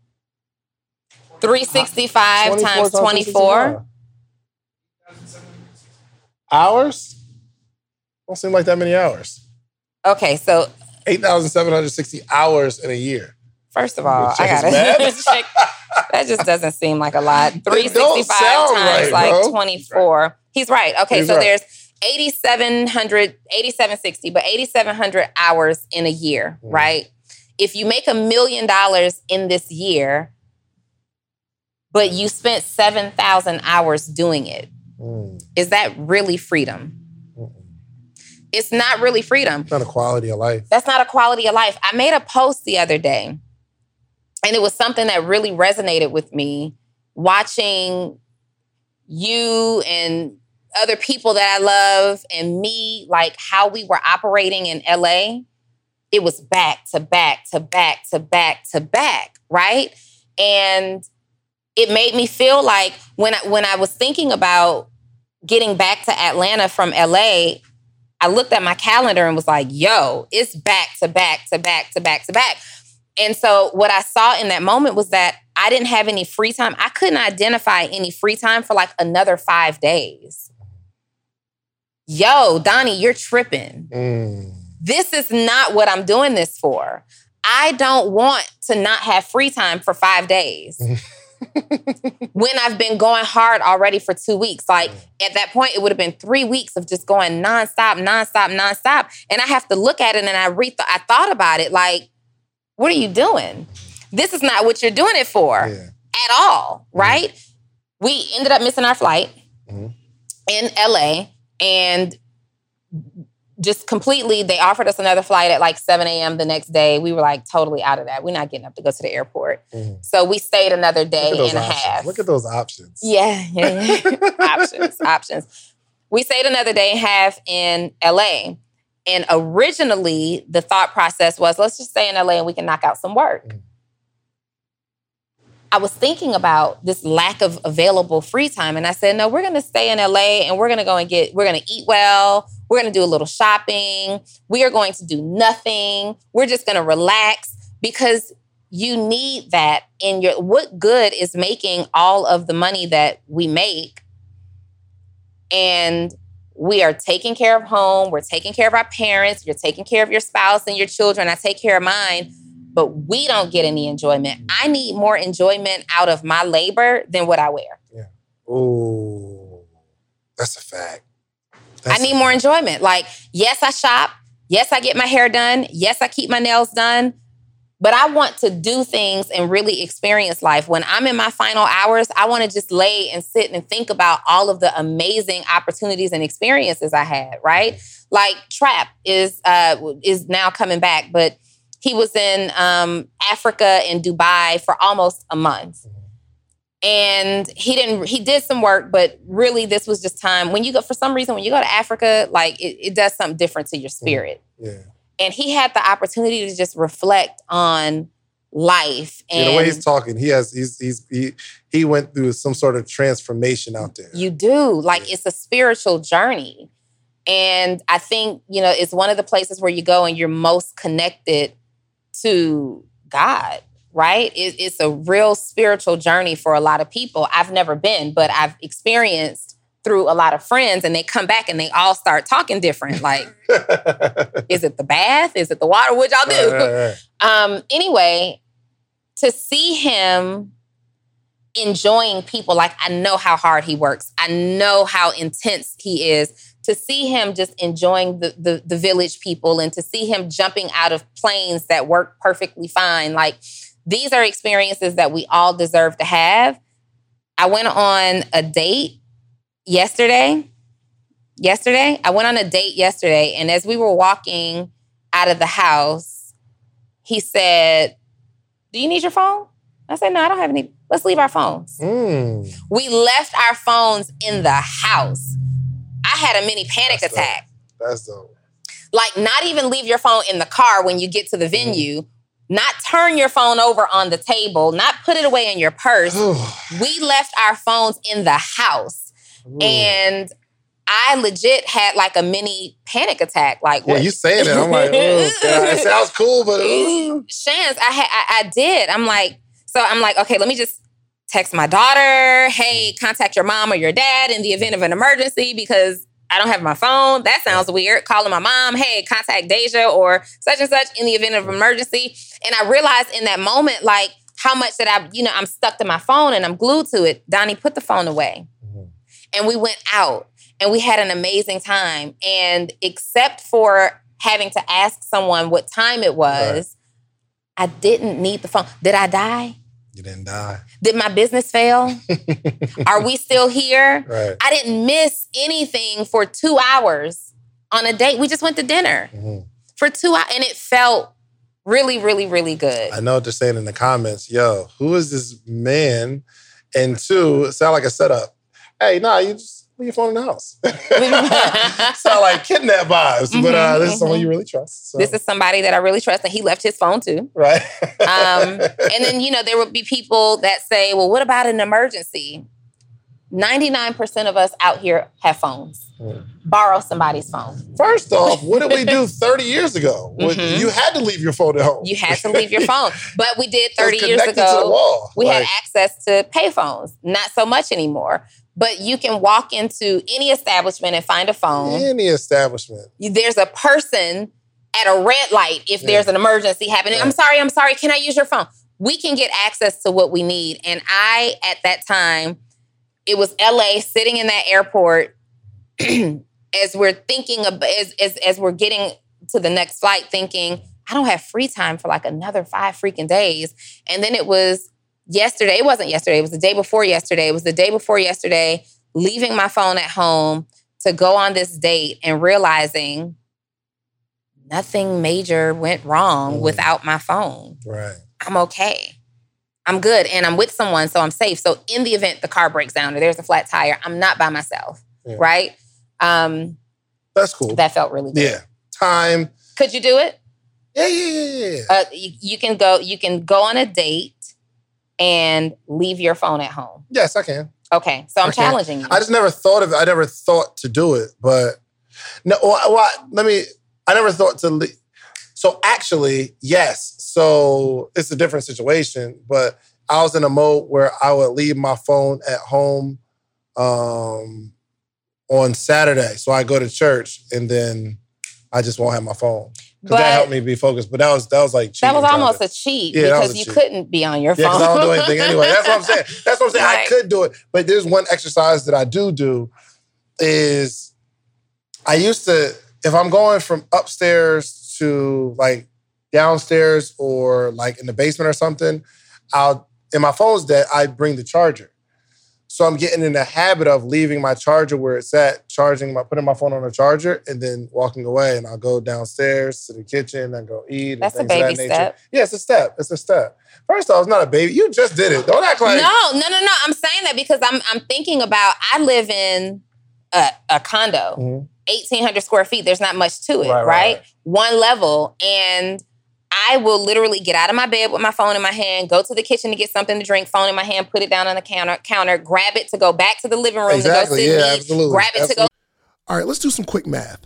365
24
times 24.
Hours? Don't seem like that many hours.
Okay, so
8,760 hours in a year.
first of all, I gotta check. That just doesn't seem like a lot. 365 times
right,
like
bro.
24. He's right. Okay,
He's
so
right.
there's 8,700, 8,760, but 8,700 hours in a year,
Mm.
right? If you make a million dollars in this year, but you spent 7,000 hours doing it,
Mm,
is that really freedom?
mm-mm.
It's not really freedom.
Not a quality of life.
That's not a quality of life. I made a post the other day, and it was something that really resonated with me watching you and other people that I love and me, like how we were operating in LA. It was back to back to back to back to back, right? And it made me feel like when I, when I was thinking about getting back to Atlanta from LA, I looked at my calendar and was like, yo, it's back to back to back to back to back. And so what I saw in that moment was that I didn't have any free time. I couldn't identify any free time for like another five days. Yo, Donnie, you're tripping.
Mm.
This is not what I'm doing this for. I don't want to not have free time for five days. when I've been going hard already for two weeks. Like at that point, it would have been three weeks of just going nonstop, nonstop, nonstop. And I have to look at it and I re I thought about it like, what are you doing? This is not what you're doing it for
Yeah.
at all, right? We ended up missing our flight
Mhm.
in LA and just completely, they offered us another flight at like 7 a.m. the next day. We were like totally out of that. We're not getting up to go to the airport.
Mhm.
So we stayed another day and a
options.
half.
Look at those options.
Yeah, yeah, yeah. options, options. We stayed another day and a half in LA. And originally, the thought process was let's just stay in LA and we can knock out some work.
Mm.
I was thinking about this lack of available free time. And I said, no, we're going to stay in LA and we're going to go and get, we're going to eat well. We're going to do a little shopping. We are going to do nothing. We're just going to relax because you need that in your, what good is making all of the money that we make? And we are taking care of home. We're taking care of our parents. You're taking care of your spouse and your children. I take care of mine but we don't get any enjoyment. I need more enjoyment out of my labor than what I wear. Yeah.
Ooh, that's a fact.
I need more enjoyment. Like, yes, I shop. Yes, I get my hair done. Yes, I keep my nails done. But I want to do things and really experience life. When I'm in my final hours, I want to just lay and sit and think about all of the amazing opportunities and experiences I had, right? Like Trap is uh is now coming back, but he was in um Africa and Dubai for almost a month. And he didn't he did some work, but really this was just time. When you go for some reason, when you go to Africa, like it, it does something different to your mm-hmm. spirit
Yeah.
and he had the opportunity to just reflect on life
Yeah,
and
the way he's talking, he has he's he's he he went through some sort of transformation out there.
you do like
Yeah.
it's a spiritual journey and i think you know it's one of the places where you go and you're most connected to god right? It, it's a real spiritual journey for a lot of people. I've never been but i've experienced through a lot of friends and they come back and they all start talking different. Like is it the bath? Is it the water? What y'all do?
Right, right, right.
um anyway to see him enjoying people like i know how hard he works. I know how intense he is. To see him just enjoying the, the the village people and to see him jumping out of planes that work perfectly fine like these are experiences that we all deserve to have. I went on a date yesterday. Yesterday? I went on a date yesterday and as we were walking out of the house he said do you need your phone? I said no i don't have any. Let's leave our phones.
Mm.
we left our phones in the house. I had a mini panic
That's dope.
attack.
That's dope.
like not even leave your phone in the car when you get to the venue not turn your phone over on the table not put it away in your purse we left our phones in the house
Ooh.
and i legit had like a mini panic attack like
yeah,
what
you saying it. I'm like, it sounds cool, but ooh.
Shands, I had I, I did. I'm like, so I'm like, okay, let me just text my daughter, hey, mm. contact your mom or your dad in the event of an emergency because I don't have my phone. That sounds weird. Calling my mom, hey, contact Deja or such and such in the event of emergency. And I realized in that moment, like how much that I, you know, I'm stuck to my phone and I'm glued to it. Donnie, put the phone away. Mm-hmm. And we went out and we had an amazing time. And except for having to ask someone what time it was, right. I didn't need the phone. Did I die?
You didn't die.
Did my business fail? Are we still here?
Right.
I didn't miss anything for two hours on a date. We just went to dinner mm-hmm. for two hours, and it felt really, really, really good.
I know what they're saying in the comments. Yo, who is this man? And two, it sound like a setup. Hey, nah, you just leave your phone in the house. Sound like kidnap vibes, mm-hmm, but uh, mm-hmm, this is mm-hmm. someone you really trust.
So. This is somebody that I really trust, and he left his phone too.
Right.
um, and then you know there would be people that say, "Well, what about an emergency?" Ninety-nine percent of us out here have phones. Mm. Borrow somebody's phone.
First off, what did we do 30 years ago? Mm-hmm. You had to leave your phone at home.
You had to leave your phone. But we did 30 years ago. We like, had access to payphones. Not so much anymore but you can walk into any establishment and find a phone.
Any establishment.
There's a person at a red light if yeah. there's an emergency happening. I'm sorry, I'm sorry. Can I use your phone? We can get access to what we need. And I, at that time, it was LA sitting in that airport as we're thinking of as, as as we're getting to the next flight, thinking, I don't have free time for like another five freaking days. And then it was yesterday, it wasn't yesterday, it was the day before yesterday. It was the day before yesterday, leaving my phone at home to go on this date and realizing nothing major went wrong mm. without my phone.
Right.
I'm okay. I'm good and I'm with someone, so I'm safe. So in the event the car breaks down or there's a flat tire, I'm not by myself. Yeah. Right? Um
That's cool.
That felt really good.
Yeah. Time.
Could you do it?
Yeah, yeah, yeah, yeah.
Uh, you, you can go. You can go on a date and leave your phone at home?
Yes, I can.
Okay, so I'm challenging you.
I just never thought of it. I never thought to do it, but no. Well, well let me. I never thought to. leave. So actually, yes. So it's a different situation, but I was in a mode where I would leave my phone at home um, on Saturday. So I go to church and then I just won't have my phone. Because that helped me be focused. But that was that was like
that was almost a cheat yeah, because a you cheat. couldn't be on your phone.
Yeah, I don't do anything anyway. That's what I'm saying. That's what I'm saying. Right. I could do it, but there's one exercise that I do do is I used to if I'm going from upstairs to like downstairs or like in the basement or something, I'll in my phone's dead. I bring the charger. So I'm getting in the habit of leaving my charger where it's at, charging my putting my phone on a charger, and then walking away. And I'll go downstairs to the kitchen and go eat.
That's a baby that step.
Yeah, it's a step. It's a step. First off, it's not a baby. You just did it. Don't act like
no, no, no, no. I'm saying that because I'm I'm thinking about. I live in a, a condo, mm-hmm. 1,800 square feet. There's not much to it, right, right? right? One level, and I will literally get out of my bed with my phone in my hand, go to the kitchen to get something to drink, phone in my hand, put it down on the counter, counter, grab it to go back to the living room
exactly.
to go sit
yeah, absolutely.
grab it
absolutely.
to go.
All right, let's do some quick math.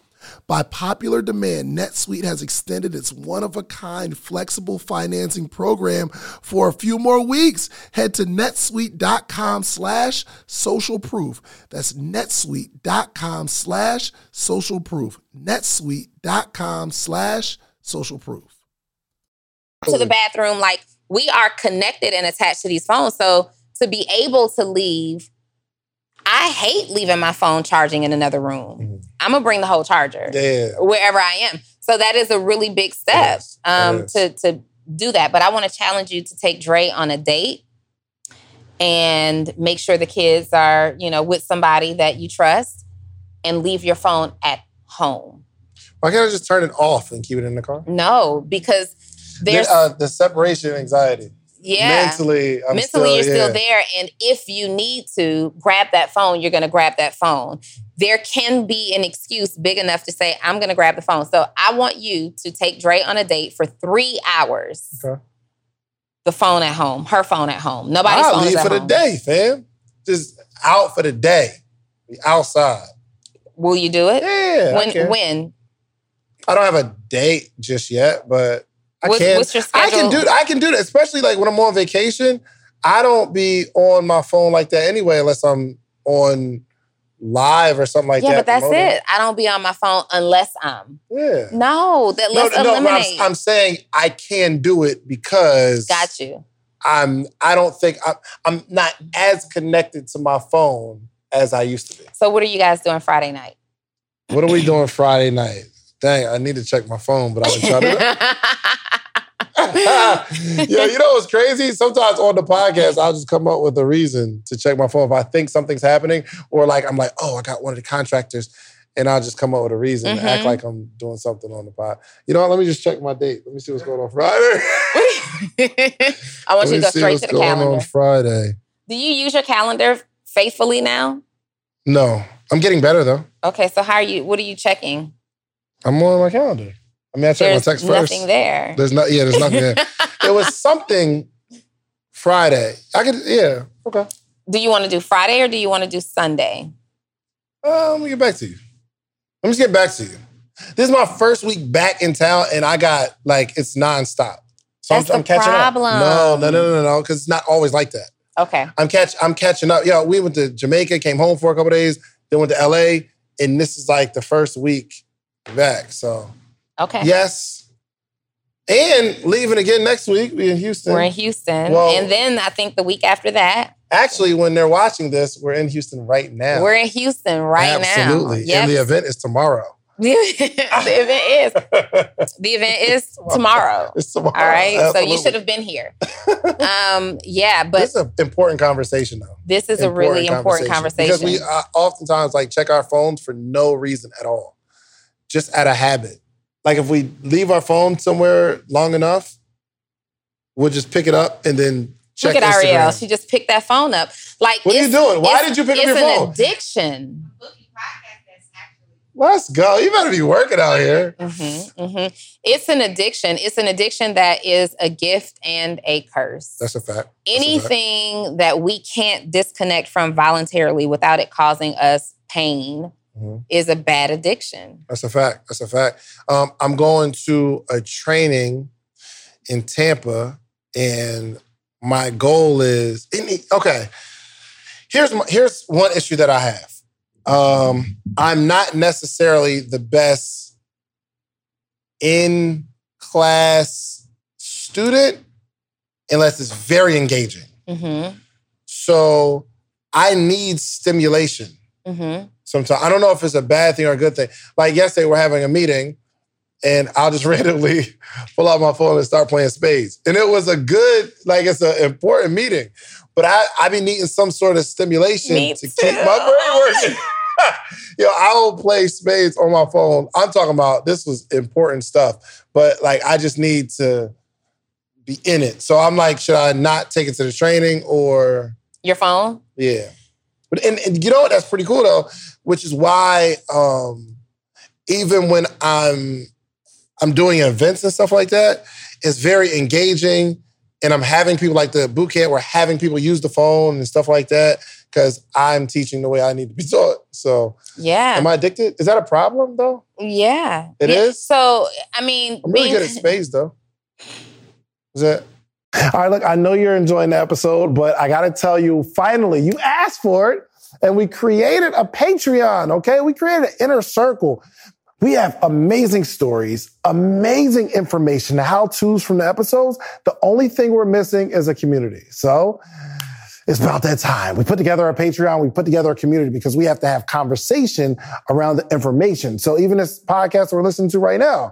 By popular demand, NetSuite has extended its one of a kind flexible financing program for a few more weeks. Head to netsuite.com slash social proof. That's netsuite.com slash social proof. netsuite.com slash social proof.
to the bathroom. Like we are connected and attached to these phones. So to be able to leave, I hate leaving my phone charging in another room.
Mhm.
I'm gonna bring the whole charger
Yeah.
wherever I am. So that is a really big step.
It
um,
is.
to to do that. But I want to challenge you to take Dre on a date and make sure the kids are, you know, with somebody that you trust, and leave your phone at home.
Why can't I just turn it off and keep it in the car?
No, because there's
the, uh, the separation anxiety.
Yeah.
Mentally, I'm
mentally
still,
you're still there and if you need to grab that phone you're going to grab that phone there can be an excuse big enough to say i'm going to grab the phone so i want you to take dre on a date for three hours
Okay.
the phone at home her phone at home nobody's
I'll
phone is
leave for the day, fam. Just out for the day. Be outside.
will you do it
Yeah.
When
can.
when
I don't have a date just yet, but I
What's-
can.
what's your
I can do. I can do that, especially like when I'm on vacation. I don't be on my phone like that anyway, unless I'm on live or something like
yeah
that.
Yeah, but that's
promoting.
it i don't be on my phone unless i'm
Yeah.
no that
No,
let's
no, but
eliminate
I'm, I'm saying I can do it because
got you
I'm. I don't think I'm. I'm not as connected to my phone as I used to be.
so what are you guys doing friday night
What are we doing Friday night? Dang, I need to check my phone, but I've been trying to. yeah, you know what's crazy? Sometimes on the podcast, I'll just come up with a reason to check my phone if I think something's happening, or like I'm like, oh, I got one of the contractors, and I'll just come up with a reason and act
mm-hmm.
like I'm doing something on the pod. You know what? Let me just check my date. Let me see what's going on Friday.
I want
Let
you to go straight to the
going
calendar.
on Friday.
Do you use your calendar faithfully now?
No, I'm getting better though.
Okay, so how are you? What are you checking?
I'm on my calendar. I mean, I check my text first.
nothing there.
There's not. Yeah, there's nothing there. there was something Friday. I could. Yeah. Okay.
do you want to do Friday or do you want to do Sunday?
Uh, let me get back to you. Let me just get back to you. This is my first week back in town, and I got like it's nonstop. So
That's the problem.
up. No, no, no, no, no, because it's not always like that.
Okay.
I'm catch. I'm catching up. Yeah, we went to Jamaica, came home for a couple days, then went to LA, and this is like the first week back. So
Okay.
yes, and leaving again next week. We in Houston.
We're in Houston.
Well-
and then I think the week after that,
Actually, when they're watching this, we're in Houston right now.
we're in Houston right now.
Absolutely.
now.
And the event is tomorrow.
the event is the event is tomorrow.
it's tomorrow.
All right. So you should have been here. Um, yeah, but
this is an important conversation, though.
this is a really important conversation.
because we uh, oftentimes like check our phones for no reason at all, just out of habit. Like if we leave our phone somewhere long enough, we'll just pick it up and then check
Look at
Instagram.
Ariel. She just picked that phone up. Like,
What are you doing? Why did you pick up your phone?
it's an addiction.
Let's go. You better be working out here.
hmm hmm It's an addiction. It's an addiction that is a gift and a curse.
That's a fact. That's a fact.
Anything that we can't disconnect from voluntarily without it causing us pain
Mhm.
is a bad addiction.
That's a fact. That's a fact. Um, I'm going to a training in Tampa, and my goal is okay. Here's my, here's one issue that I have. Um, I'm not necessarily the best in class student unless it's very engaging.
hmm
So I need stimulation
hmm
sometimes. I don't know if it's a bad thing or a good thing. Like yesterday, we're having a meeting, and I'll just randomly pull out my phone and start playing spades. And it was a good, like it's an important meeting. But I I be needing some sort of stimulation
Me
to keep my brain working. Yo, I will play spades on my phone. I'm talking about this was important stuff, but like I just need to be in it. So I'm like, should I not take it to the training or?
Your phone?
Yeah. But and, and you know what? That's pretty cool though, which is why um even when I'm I'm doing events and stuff like that, it's very engaging. And I'm having people like the boot camp, we're having people use the phone and stuff like that because I'm teaching the way I need to be taught. So
Yeah.
am I addicted? Is that a problem though?
yeah.
It
is.
is?
So, I mean,
I'm really
being-
good at space though. Is that? All right, look, I know you're enjoying the episode, but I got to tell you, finally, you asked for it, and we created a Patreon, okay? We created an inner circle. We have amazing stories, amazing information, how to's from the episodes. The only thing we're missing is a community. So it's about that time. We put together our Patreon, we put together a community because we have to have conversation around the information. So even this podcast we're listening to right now,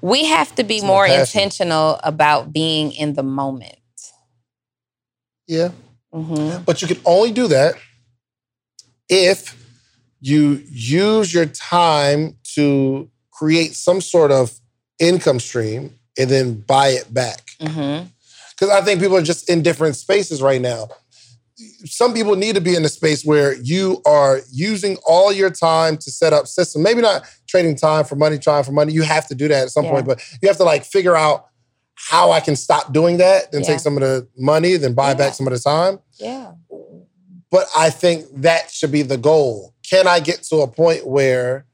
We have to be
my
more intentional about being in the moment.
Yeah.
hmm
But you can only do that if you use your time to create some sort of income stream and then buy it back.
hmm
Because I think people are just in different spaces right now. Some people need to be in a space where you are using all your time to set up systems. Maybe not trading time for money, trying for money. You have to do that at some
Yeah.
point, but you have to like figure out how I can stop doing that, then
Yeah.
take some of the money, then buy
Yeah.
back some of the time.
Yeah.
But I think that should be the goal. Can I get to a point where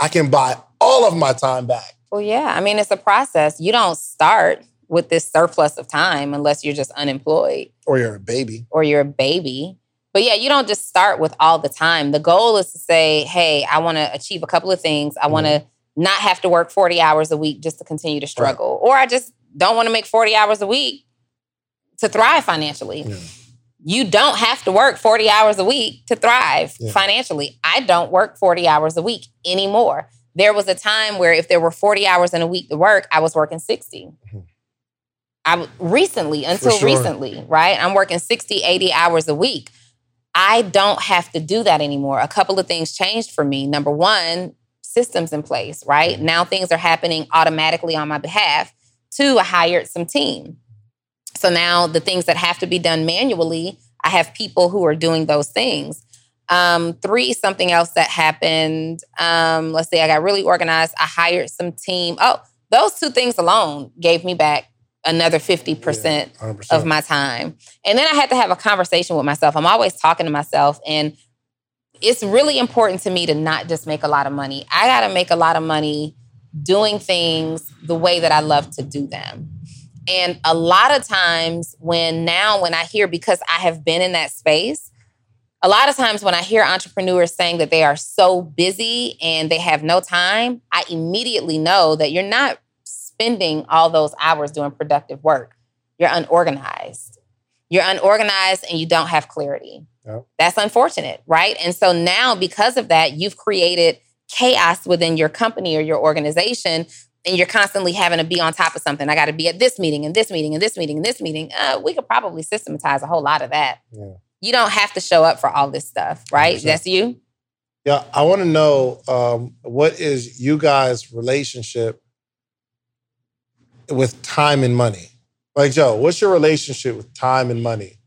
I can buy all of my time back?
Well, yeah. I mean, it's a process. You don't start with this surplus of time unless you're just unemployed
Or you're a baby.
or you're a baby. But yeah, you don't just start with all the time. The goal is to say, hey, I want to achieve a couple of things. I want to not have to work 40 hours a week just to continue to struggle. Or I just don't want to make 40 hours a week to thrive financially.
Yeah.
You don't have to work 40 hours a week to thrive
Yeah.
financially. I don't work 40 hours a week anymore. There was a time where if there were 40 hours in a week to work, I was working 60.
Mhm.
I recently, until
sure.
recently, right? I'm working 60, 80 hours a week. I don't have to do that anymore. A couple of things changed for me. Number one, systems in place, right? Now things are happening automatically on my behalf. Two, I hired some team. So now the things that have to be done manually, I have people who are doing those things. Um, three, something else that happened. Um, let's see, I got really organized. I hired some team. Oh, those two things alone gave me back another 50%
100%.
of my time. And then I had to have a conversation with myself. I'm always talking to myself and it's really important to me to not just make a lot of money. I got to make a lot of money doing things the way that I love to do them. And a lot of times when now when I hear because I have been in that space, a lot of times when I hear entrepreneurs saying that they are so busy and they have no time, I immediately know that you're not spending all those hours doing productive work. You're unorganized. You're unorganized and you don't have clarity.
Yep.
That's unfortunate, right? And so now, because of that, you've created chaos within your company or your organization, and you're constantly having to be on top of something. I got to be at this meeting and this meeting and this meeting and this meeting. Uh, we could probably systematize a whole lot of that.
Yeah.
You don't have to show up for all this stuff, right?
100%.
That's you.
Yeah, I want to know um, what is you guys' relationship with time and money? Like Joe, what's your relationship with time and money?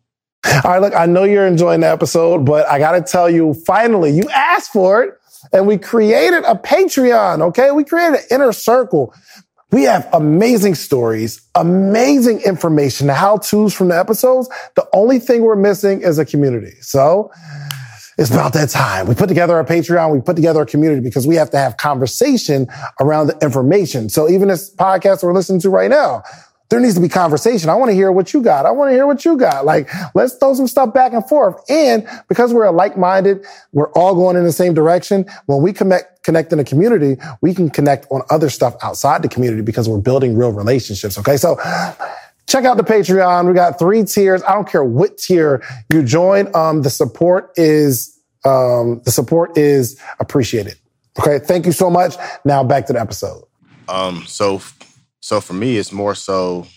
All right, look, I know you're enjoying the episode, but I got to tell you, finally, you asked for it, and we created a Patreon. Okay, we created an inner circle. We have amazing stories, amazing information, how to's from the episodes. The only thing we're missing is a community. So it's about that time. We put together our Patreon, we put together a community because we have to have conversation around the information. So even this podcast we're listening to right now, there needs to be conversation. I want to hear what you got. I want to hear what you got. Like, let's throw some stuff back and forth. And because we're like-minded, we're all going in the same direction. When we connect, connect in a community, we can connect on other stuff outside the community because we're building real relationships. Okay. So check out the Patreon. We got three tiers. I don't care what tier you join. Um, the support is, um, the support is appreciated. Okay. Thank you so much. Now back to the episode.
Um, so, so for me, it's more so.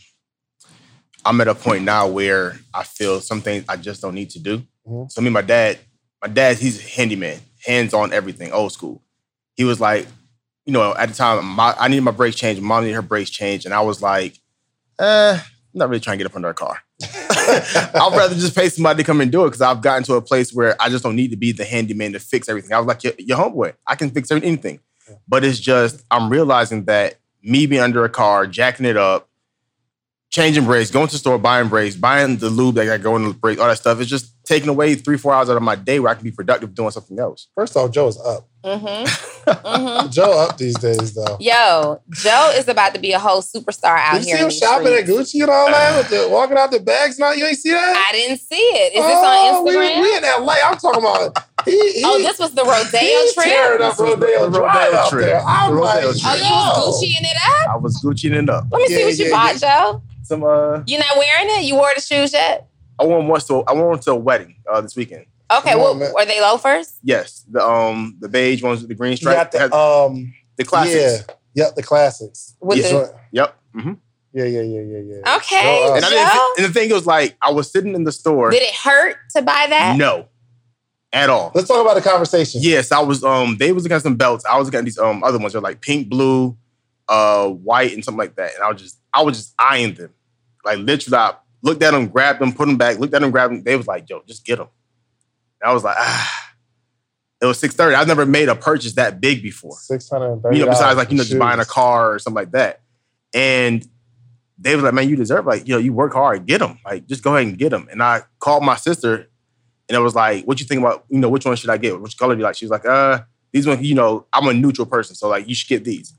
I'm at a point now where I feel some things I just don't need to do.
Mhm.
So me, and my dad, my dad, he's a handyman, hands on everything, old school. he was like, you know, at the time, my, I needed my brakes changed. Mom needed her brakes changed, and I was like, eh, I'm not really trying to get up under a car. I'd rather just pay somebody to come and do it because I've gotten to a place where I just don't need to be the handyman to fix everything. I was like, your, your homeboy, I can fix anything. But it's just, I'm realizing that me being under a car, jacking it up, changing brakes, going to the store, buying brakes, buying the lube that I go in the brake, all that stuff, is just taking away three, four hours out of my day where I can be productive doing something else.
First off, Joe's up.
Mm-hmm. mm-hmm.
Joe up these days though.
Yo, Joe is about to be a whole superstar out
Did you
here.
see him
these
shopping at. Gucci and all that, with the, walking out the bags? Now you ain't see that?
I didn't see it. Is this
Oh,
on Instagram?
We, in LA. I'm talking about. He, he,
oh, this was the rodeo
he
trip.
tearing up Rodeo
The Rodeo
Drive out
trip.
there. I'm
The
like,
Rodeo
Oh,
trip.
you was Gucciing it up?
I was Gucciing it up.
Let me see
Yeah,
what you
yeah,
bought, Joe.
Some, uh,
You not wearing it? You wore the shoes yet?
I won one to, I won one to a wedding uh, this weekend.
Okay, well,
man.
were they loafers?
Yes, the um the beige ones with the green
You
stripe.
got the
Has-
um,
the classics.
yeah, yep, the classics.
With
Yeah.
the,
Yep. hmm
Yeah, yeah, yeah, yeah, yeah.
okay,
Joe up.
And, I didn't, and the thing was like, I was sitting in the store.
Did it hurt to buy that?
No, at all.
Let's talk about the conversation.
Yes, I was. Um, they was looking at some belts. I was looking at these um other ones. They're like pink, blue, uh, white, and something like that. And I was just, I was just eyeing them, like literally. I looked at them, grabbed them, put them back. Looked at them, grabbed them. They was like, "Yo, just get them." I was like, "Ah." It was six thirty. I've never made a purchase that big before.
Six hundred thirty.
You know, besides like you know, just buying a car or something like that. And they was like, "Man, you deserve like you know, you work hard, get them. Like just go ahead and get them." And I called my sister, and I was like, "What you think about you know which one should I get? Which color do you like?" She was like, "Uh, these ones. You know, I'm a neutral person, so like you should get these."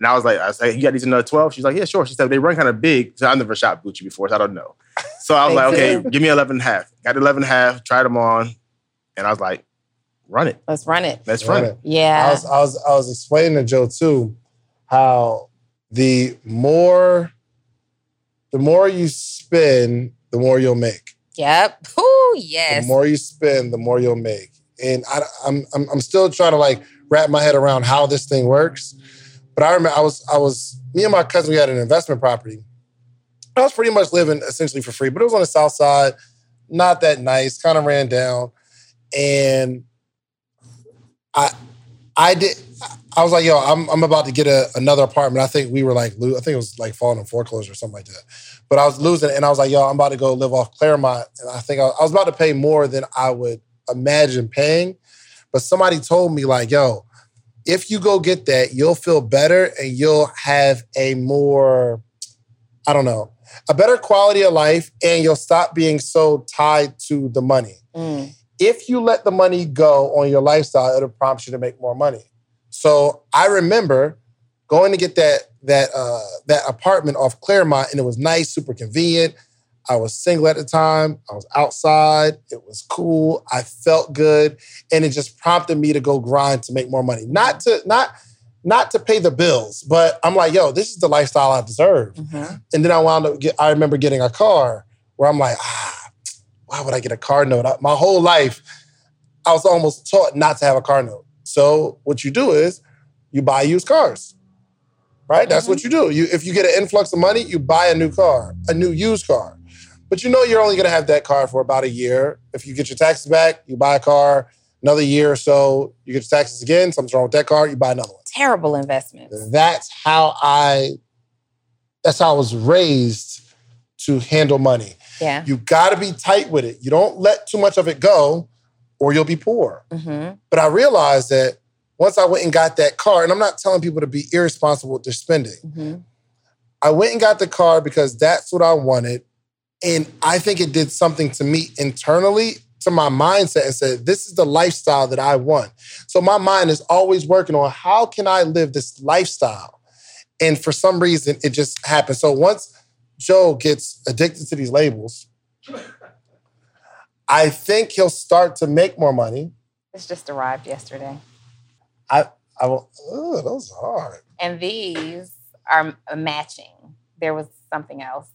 And I was like, "I said, you got these in the 12?" She's like, "Yeah, sure." She said they run kind of big, so I never shopped Gucci before, so I don't know. So I was like, "Okay, give me 11 and a half." Got 11 and a half, tried them on, and I was like, "Run it,
Let's run it.
let's run
Run
it."
it.
Yeah.
I was, I was, I was explaining to Joe too how the more, the more you spend, the more you'll make.
yep. Ooh, yes.
The more you spend, the more you'll make. And I, I'm, I'm, I'm still trying to like wrap my head around how this thing works. But I remember I was, I was, me and my cousin, we had an investment property. I was pretty much living essentially for free, but it was on the south side, not that nice, kind of ran down. And I, I did. I was like, yo, I'm, I'm about to get a, another apartment. I think we were like, lo- I think it was like falling in foreclosure or something like that. But I was losing and I was like, yo, I'm about to go live off Claremont, and I think I, I was about to pay more than I would imagine paying. But somebody told me like, yo, if you go get that, you'll feel better, and you'll have a more, I don't know, a better quality of life, and you'll stop being so tied to the money
Mm.
If you let the money go on your lifestyle, it'll prompt you to make more money. So I remember going to get that that uh, that apartment off Claremont, and it was nice, super convenient. I was single at the time. I was outside. It was cool. I felt good, and it just prompted me to go grind to make more money. Not to not not to pay the bills, but I'm like, yo, this is the lifestyle I deserve.
Mhm.
And then I wound up. Get, I remember getting a car where I'm like, ah, why would I get a car note? I- my whole life, I was almost taught not to have a car note. So what you do is you buy used cars, right? That's what mm-hmm. you do. You if you get an influx of money, you buy a new car, a new used car. But you know you're only going to have that car for about a year. If you get your taxes back, you buy a car. Another year or so, you get your taxes again. Something's wrong with that car, you buy another one
Terrible investment.
that's how I that's how I was raised to handle money.
Yeah.
You got to be tight with it. You don't let too much of it go or you'll be poor.
hmm
But I realized that once I went and got that car, and I'm not telling people to be irresponsible with their spending.
hmm
I went and got the car because that's what I wanted. And I think it did something to me internally, to my mindset, and said, this is the lifestyle that I want. So my mind is always working on how can I live this lifestyle? And for some reason, it just happened. So once Joe gets addicted to these labels, I think he'll start to make more money.
This just arrived yesterday.
I I will, oh, that was hard.
And these are matching. There was something else.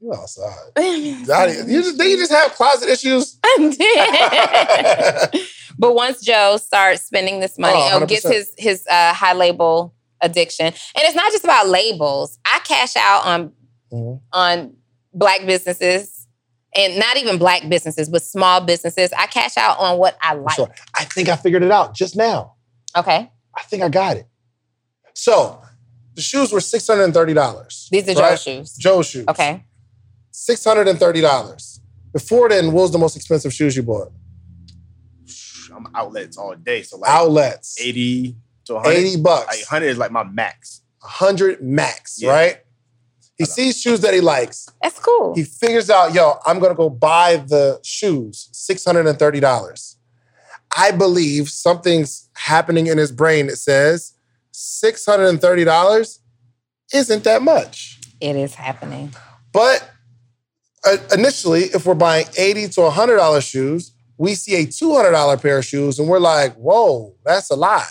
You outside.
I
Daddy, You just, then you just have closet issues.
did. but once Joe starts spending this money,
Oh,
or gets his his uh, high label addiction, and it's not just about labels. I cash out on
Mhm.
on black businesses, and not even black businesses, but small businesses. I cash out on what I like.
Sure. I think I figured it out just now.
Okay,
I think I got it. So the shoes were six hundred and thirty dollars.
These are Joe's shoes.
Joe's shoes.
Okay.
Six hundred and thirty dollars. Before then, what was the most expensive shoes you bought?
I'm outlets all day. So like
Outlets.
80 to 100.
80 bucks.
Like 100 is like my max.
100 max,
Yeah.
right? He sees shoes that he likes.
That's cool.
He figures out, yo, I'm gonna go buy the shoes, $630. I believe something's happening in his brain that says $630 isn't that much.
it is happening.
But uh, initially, if we're buying 80 to $100 shoes, we see a $200 pair of shoes and we're like, whoa, that's a lot.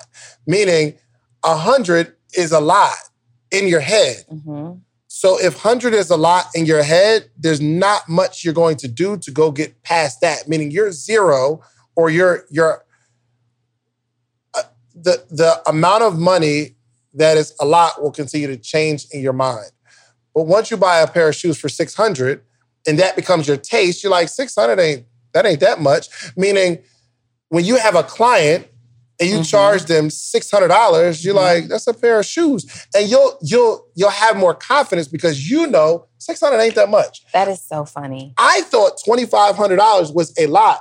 Meaning 100 is a lot in your head.
hmm
So if 100 is a lot in your head, there's not much you're going to do to go get past that. Meaning you're zero or you're you're uh, the the amount of money that is a lot will continue to change in your mind. But once you buy a pair of shoes for 600 and that becomes your taste, you're like 600 ain't that ain't that much. Meaning when you have a client and you
Mhm.
charge them six hundred dollars, you're like, that's a pair of shoes, and you'll you'll you'll have more confidence because you know six hundred ain't that much.
That is so funny.
I thought twenty five hundred dollars was a lot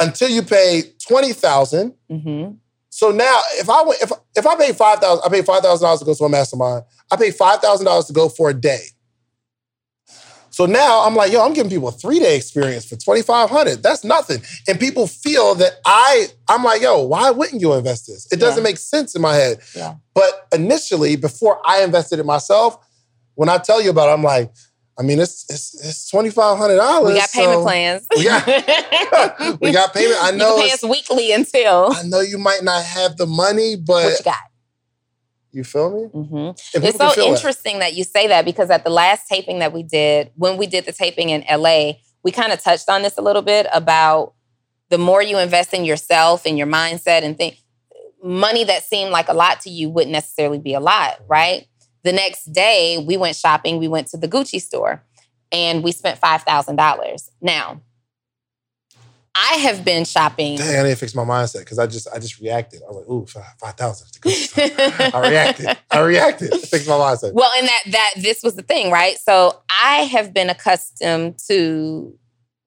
until you pay twenty thousand.
hmm
So now, if I went, if if I paid five thousand, I paid five thousand dollars to go to a mastermind. I paid five thousand dollars to go for a day. So now I'm like, yo, I'm giving people a three day experience for twenty five hundred. That's nothing, and people feel that I, I'm like, yo, why wouldn't you invest this? It doesn't
Yeah.
make sense in my head.
Yeah.
But initially, before I invested it myself, when I tell you about it, I'm like, I mean, it's it's, it's twenty five hundred dollars.
We got payment plans.
We got- we got payment. I
You
know
can pay
it's-
us weekly until
I know you might not have the money, but
what you got.
You feel me?
hmm It's so
feel that.
interesting that you say that because at the last taping that we did, when we did the taping in LA, we kind of touched on this a little bit about the more you invest in yourself and your mindset and think money that seemed like a lot to you wouldn't necessarily be a lot, right? The next day, we went shopping, we went to the Gucci store and we spent $5,000. Now, I have been shopping.
Dang, I to fix my mindset because I just I just reacted. I was like, ooh, five five thousand. I reacted. I reacted. Fix my mindset.
Well, and that that this was the thing, right? So I have been accustomed to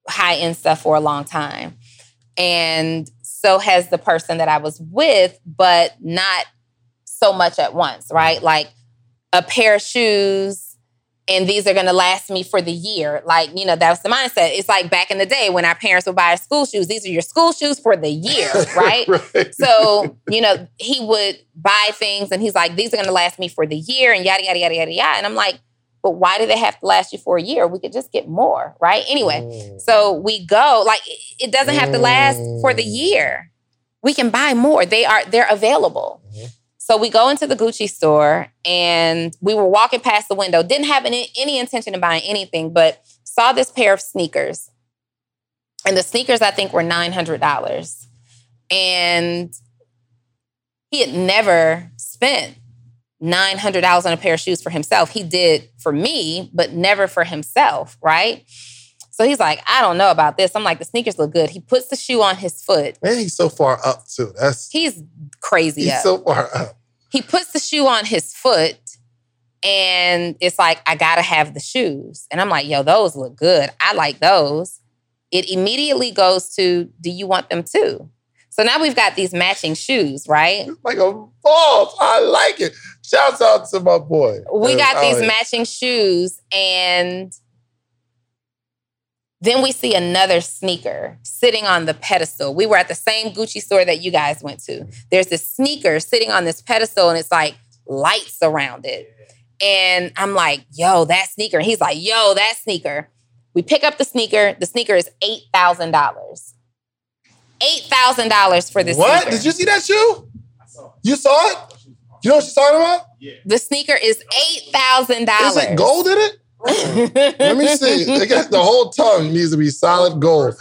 high end stuff for a long time, and so has the person that I was with, but not so much at once, right? Like a pair of shoes. And these are gonna last me for the year. Like, you know, that was the mindset. It's like back in the day when our parents would buy us school shoes. These are your school shoes for the year, right?
right.
So, you know, he would buy things and he's like, these are going to last me for the year and yada, yada, yada, yada, yada. And I'm like, but why do they have to last you for a year? We could just get more, right? Anyway,
Mm.
so we go, like, it- doesn't have to last for the year. We can buy more. They are, they're available.
Mhm.
So we go into the Gucci store and we were walking past the window, didn't have any, any intention of buying anything, but saw this pair of sneakers. And the sneakers, I think, were $900. And he had never spent $900 on a pair of shoes for himself. He did for me, but never for himself, right? So he's like, I don't know about this. I'm like, the sneakers look good. He puts the shoe on his foot.
Man, he's so far up too. That's
He's crazy.
he's
up.
so far up.
he puts the shoe on his foot and it's like, I gotta have the shoes. And I'm like, yo, those look good. I like those. It immediately goes to, do you want them too? So now we've got these matching shoes, right?
Like a boss. I like it. Shouts out to my boy.
we got
oh,
these
yeah.
matching shoes and then we see another sneaker sitting on the pedestal. We were at the same Gucci store that you guys went to. There's this sneaker sitting on this pedestal and it's like lights around it. And I'm like, yo, that sneaker. And he's like, yo, that sneaker. We pick up the sneaker. The sneaker is $8,000. $8,000 for this
What?
sneaker.
Did you see that shoe? You saw it? You know what she's talking about? Yeah.
the sneaker is $8,000.
Is it gold in it? Let me see. I guess the whole tongue needs to be solid gold.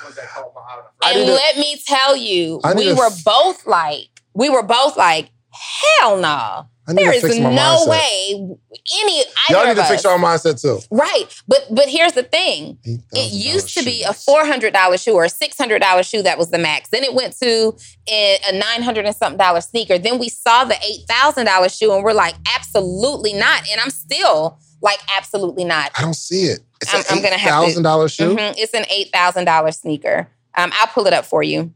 And let me tell you, we were
f-
both like, we were both like, hell no.
Need
There is no
mindset.
way any
Y'all need to fix your mindset too.
right, but but here's the thing: it used to be a four hundred dollar shoe or a six hundred dollar shoe that was the max. Then it went to a a nine hundred and something dollar sneaker. Then we saw the eight thousand dollar shoe, and we're like, absolutely not. And I'm still like, absolutely not.
I don't see it. It's
I'm-
an
I'm gonna have to-
thousand dollar shoe.
Mhm, It's an eight thousand dollar sneaker. Um, I'll pull it up for you.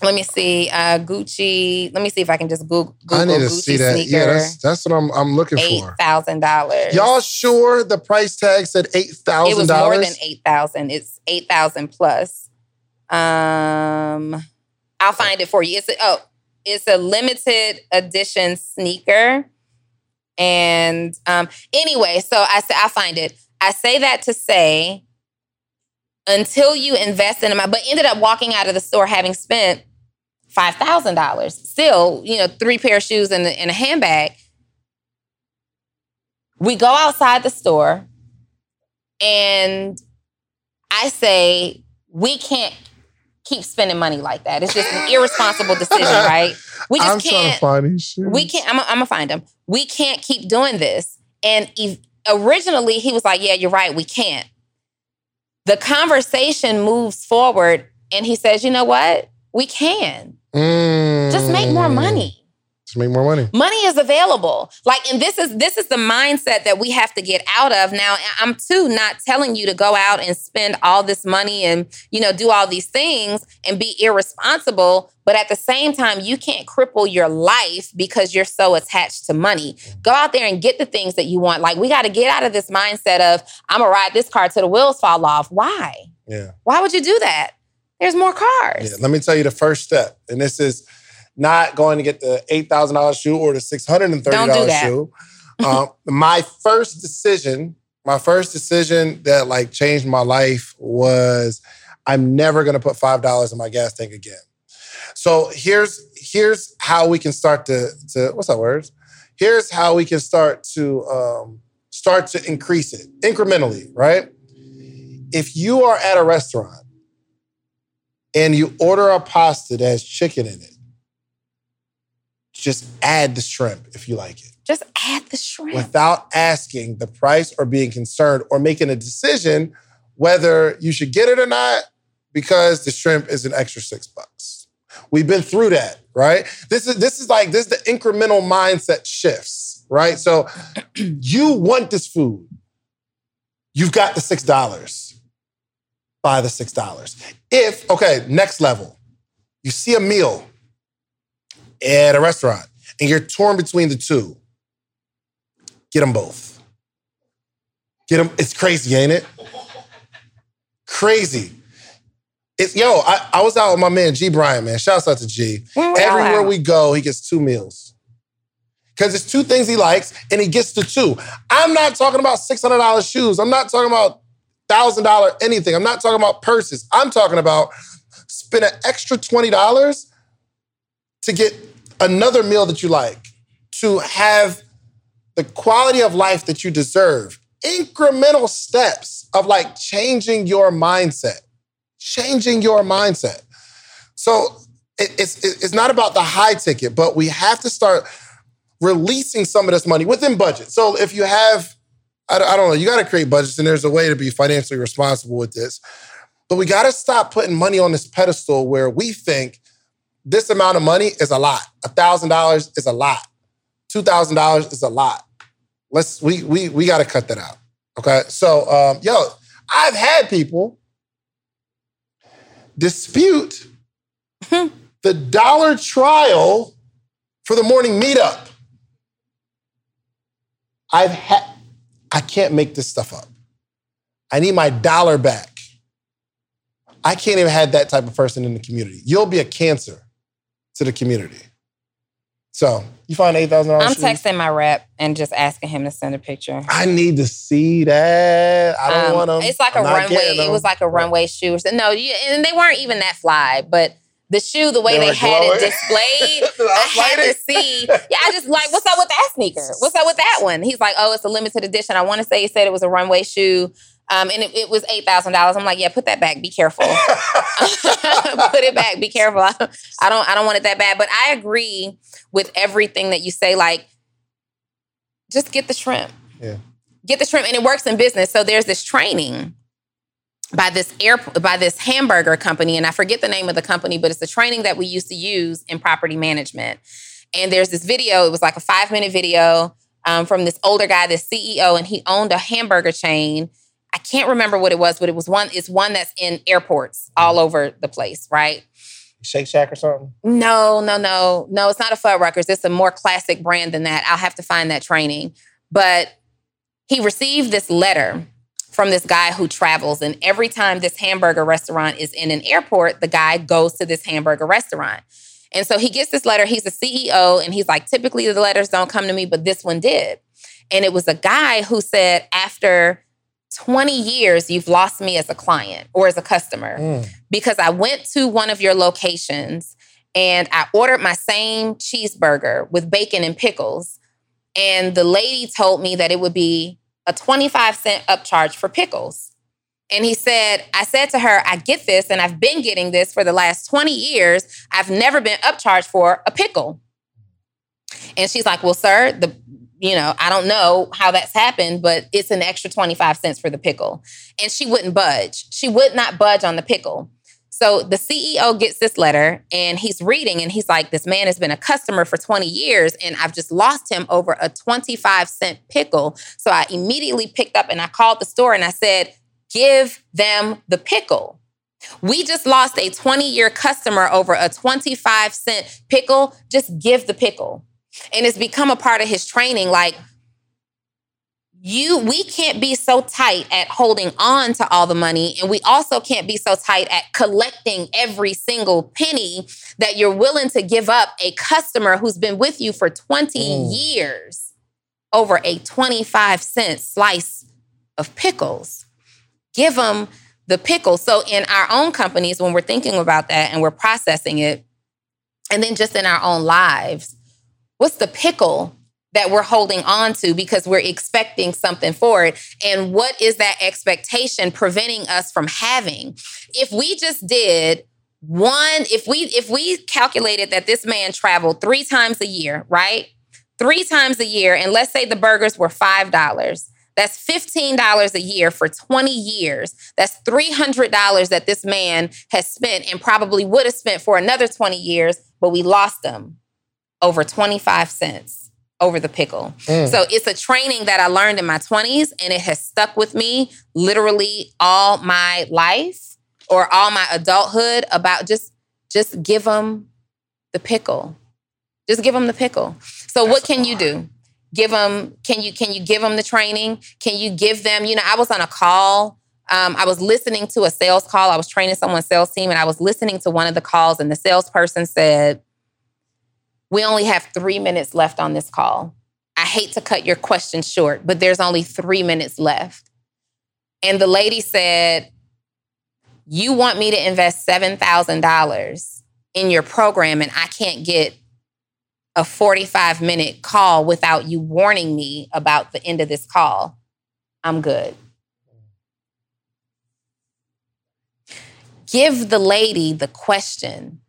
Let me see. Uh, Gucci. Let me see if I can just Google, Google
I need to
Gucci
see that.
sneaker.
Yeah, that's that's what I'm I'm looking
eight
for.
thousand dollars.
Y'all sure the price tag said eight
It was more than eight thousand. It's eight thousand plus. Um, I'll find it for you. It's a, oh, it's a limited edition sneaker. And um, anyway, so I say I'll find it. I say that to say, until you invest in them, but ended up walking out of the store having spent five thousand dollars. Still, you know, three pair of shoes and, and a handbag. We go outside the store, and I say we can't keep spending money like that. It's just an irresponsible decision, right? We just
I'm
can't
to find these shoes.
we can't I'm, gonna find him we can't keep doing this and ev- originally he was like yeah you're right we can't the conversation moves forward and he says you know what we can just make more
Mm.
money
Make more money.
money is available. Like and this is this is the mindset that we have to get out of. Now i'm too not telling you to go out and spend all this money and you know do all these things and be irresponsible but at the same time you can't cripple your life because you're so attached to money. Go out there and get the things that you want. Like we got to get out of this mindset of i'm gonna ride this car till the wheels fall off. Why?
Yeah.
why would you do that? There's more cars.
Yeah. Let me tell you the first step, and this is not going to get the eight thousand dollars shoe or the six hundred and thirty
Don't do
dollars
that.
shoe. Um, my first decision, my first decision that like changed my life was I'm never going to put five dollars in my gas tank again. So here's here's how we can start to to what's that word? Here's how we can start to um, start to increase it incrementally, right? If you are at a restaurant and you order a pasta that has chicken in it, just add the shrimp if you like it
just add the shrimp
without asking the price or being concerned or making a decision whether you should get it or not because the shrimp is an extra six bucks. We've been through that, right? This is this is like this is the incremental mindset shifts, right? So you want this food. You've got the six dollars. Buy the six dollars. If, okay, next level, you see a meal at a restaurant and you're torn between the two Get them both. Get them. It's crazy, ain't it? Crazy. It's yo. I, I was out with my man G Brian. Man, shouts out to G. Everywhere
out.
we go, he gets two meals because it's two things he likes, and he gets the two. I'm not talking about six hundred dollars shoes. I'm not talking about thousand dollar anything. I'm not talking about purses. I'm talking about spend an extra twenty dollars to get another meal that you like, to have the quality of life that you deserve. Incremental steps of like changing your mindset, changing your mindset. So it- it's it's not about the high ticket, but we have to start releasing some of this money within budget. So if you have, I don't know, you got to create budgets, and there's a way to be financially responsible with this. But we got to stop putting money on this pedestal where we think this amount of money is a lot. A thousand dollars is a lot. Two thousand dollars is a lot. Let's we we we got to cut that out. Okay, so um, yo, I've had people dispute the dollar trial for the morning meetup. I've had I can't make this stuff up. I need my dollar back. I can't even have that type of person in the community. You'll be a cancer to the community. So you find eight thousand dollars.
I'm
dollars.
texting my rep and just asking him to send a picture.
I need to see that. I don't
Um,
want them.
It's like a runway. It was like a runway shoe. No, you, and they weren't even that fly, but the shoe, the way
They
they, had
glowing.
it displayed,
I
I had to see. Yeah, I just like, what's up with that sneaker? What's up with that one? He's like, oh, it's a limited edition. I want to say he said it was a runway shoe. Um, and it, it was eight thousand dollars. I'm like, yeah, put that back. Be careful. put it back. Be careful. I don't. I don't want it that bad. But I agree with everything that you say. Like, just get the shrimp.
Yeah.
Get the shrimp, and it works in business. So there's this training by this air by this hamburger company, and I forget the name of the company, but it's the training that we used to use in property management. And there's this video. It was like a five minute video um, from this older guy, this CEO, and he owned a hamburger chain. I can't remember what it was, but it was one. It's one that's in airports all over the place, right?
Shake Shack or something?
No, no, no, no. It's not a Fuddruckers. It's a more classic brand than that. I'll have to find that training. But he received this letter from this guy who travels, and every time this hamburger restaurant is in an airport, the guy goes to this hamburger restaurant. And so he gets this letter. He's a CEO, and he's like, typically the letters don't come to me, but this one did. And it was a guy who said, after 20 years, you've lost me as a client or as a customer
Mm.
because I went to one of your locations and I ordered my same cheeseburger with bacon and pickles. And the lady told me that it would be a 25 cent upcharge for pickles. And he said, I said to her, I get this, and I've been getting this for the last 20 years. I've never been upcharged for a pickle. And she's like, Well, sir, the you know, I don't know how that's happened, but it's an extra 25 cents for the pickle. And she wouldn't budge. She would not budge on the pickle. So the CEO gets this letter and he's reading and he's like, This man has been a customer for 20 years and I've just lost him over a 25 cent pickle. So I immediately picked up and I called the store and I said, Give them the pickle. We just lost a 20 year customer over a 25 cent pickle. Just give the pickle. And it's become a part of his training. Like, you we can't be so tight at holding on to all the money and we also can't be so tight at collecting every single penny that you're willing to give up a customer who's been with you for 20
Mm.
years over a 25 cent slice of pickles give them the pickle so in our own companies when we're thinking about that and we're processing it and then just in our own lives what's the pickle that we're holding on to because we're expecting something for it? And what is that expectation preventing us from having? If we just did one if we if we calculated that this man traveled three times a year right? Three times a year and let's say the burgers were five dollars. That's $15 a year for 20 years. That's $300 that this man has spent and probably would have spent for another 20 years, but we lost them over 25 cents over the pickle.
Mm.
So it's a training that I learned in my 20s and it has stuck with me literally all my life or all my adulthood about just just give them the pickle. Just give them the pickle. So what can you do? Give them can you can you give them the training? Can you give them, you know, I was on a call um, I was listening to a sales call. I was training someone's sales team, and I was listening to one of the calls, and the salesperson said, we only have three minutes left on this call. I hate to cut your question short, but there's only three minutes left. And the lady said, You want me to invest $7,000 in your program, and I can't get a 45 minute call without you warning me about the end of this call. I'm good. Give the lady the question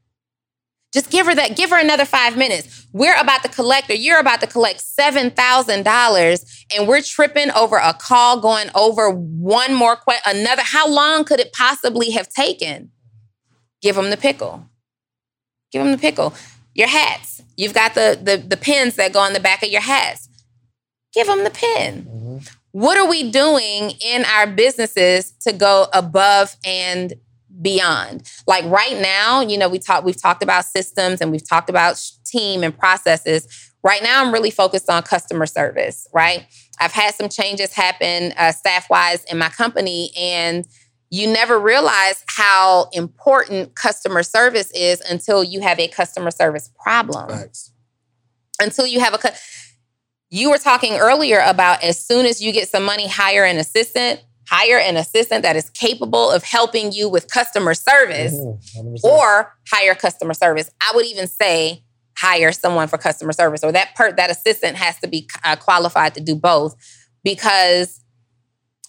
just give her that, give her another five minutes. We're about to collect, or you're about to collect $7,000, and we're tripping over a call going over one more question, another. How long could it possibly have taken? Give them the pickle. Give them the pickle. Your hats. You've got the, the, the pins that go on the back of your hats. Give them the pin. Mm-hmm. What are we doing in our businesses to go above and beyond. Like right now, you know, we talk we've talked about systems and we've talked about team and processes. Right now, I'm really focused on customer service, right? I've had some changes happen uh, staff wise in my company, and you never realize how important customer service is until you have a customer service problem.
Facts.
Until you have a. You were talking earlier about as soon as you get some money, hire an assistant. Hire an assistant that is capable of helping you with customer service
Mhm,
or hire customer service. I would even say hire someone for customer service, or that per that assistant has to be uh, qualified to do both because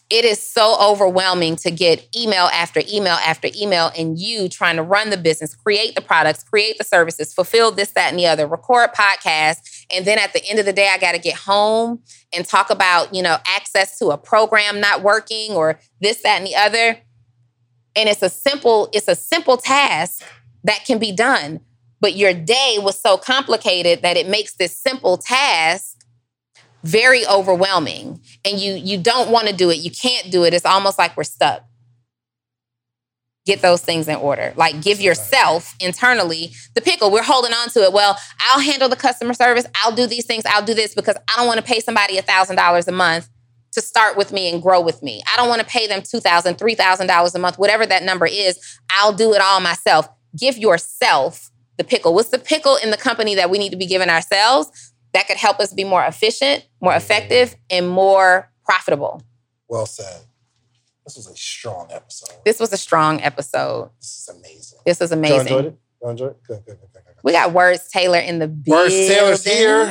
it is so overwhelming to get email after email after email, and you trying to run the business, create the products, create the services, fulfill this, that, and the other, record podcasts, And then at the end of the day, I got to get home and talk about, you know, access to a program not working or this, that, and the other. And it's a simple, it's a simple task that can be done. But your day was so complicated that it makes this simple task very overwhelming. And you you don't want to do it. You can't do it. It's almost like we're stuck get those things in order. Like give yourself internally the pickle. We're holding on to it. Well, I'll handle the customer service. I'll do these things. I'll do this because I don't want to pay somebody a thousand dollars a month to start with me and grow with me. I don't want to pay them $2,000, $3,000 a month, whatever that number is. I'll do it all myself. Give yourself the pickle. What's the pickle in the company that we need to be giving ourselves that could help us be more efficient, more effective, and more profitable?
Well said. This was a strong episode.
This was a strong episode.
This is amazing.
This was
Y'all
amazing.
enjoyed it? Y'all enjoyed it? Good, good, good, good, good.
We got Words Taylor in the building.
Words Taylor's here.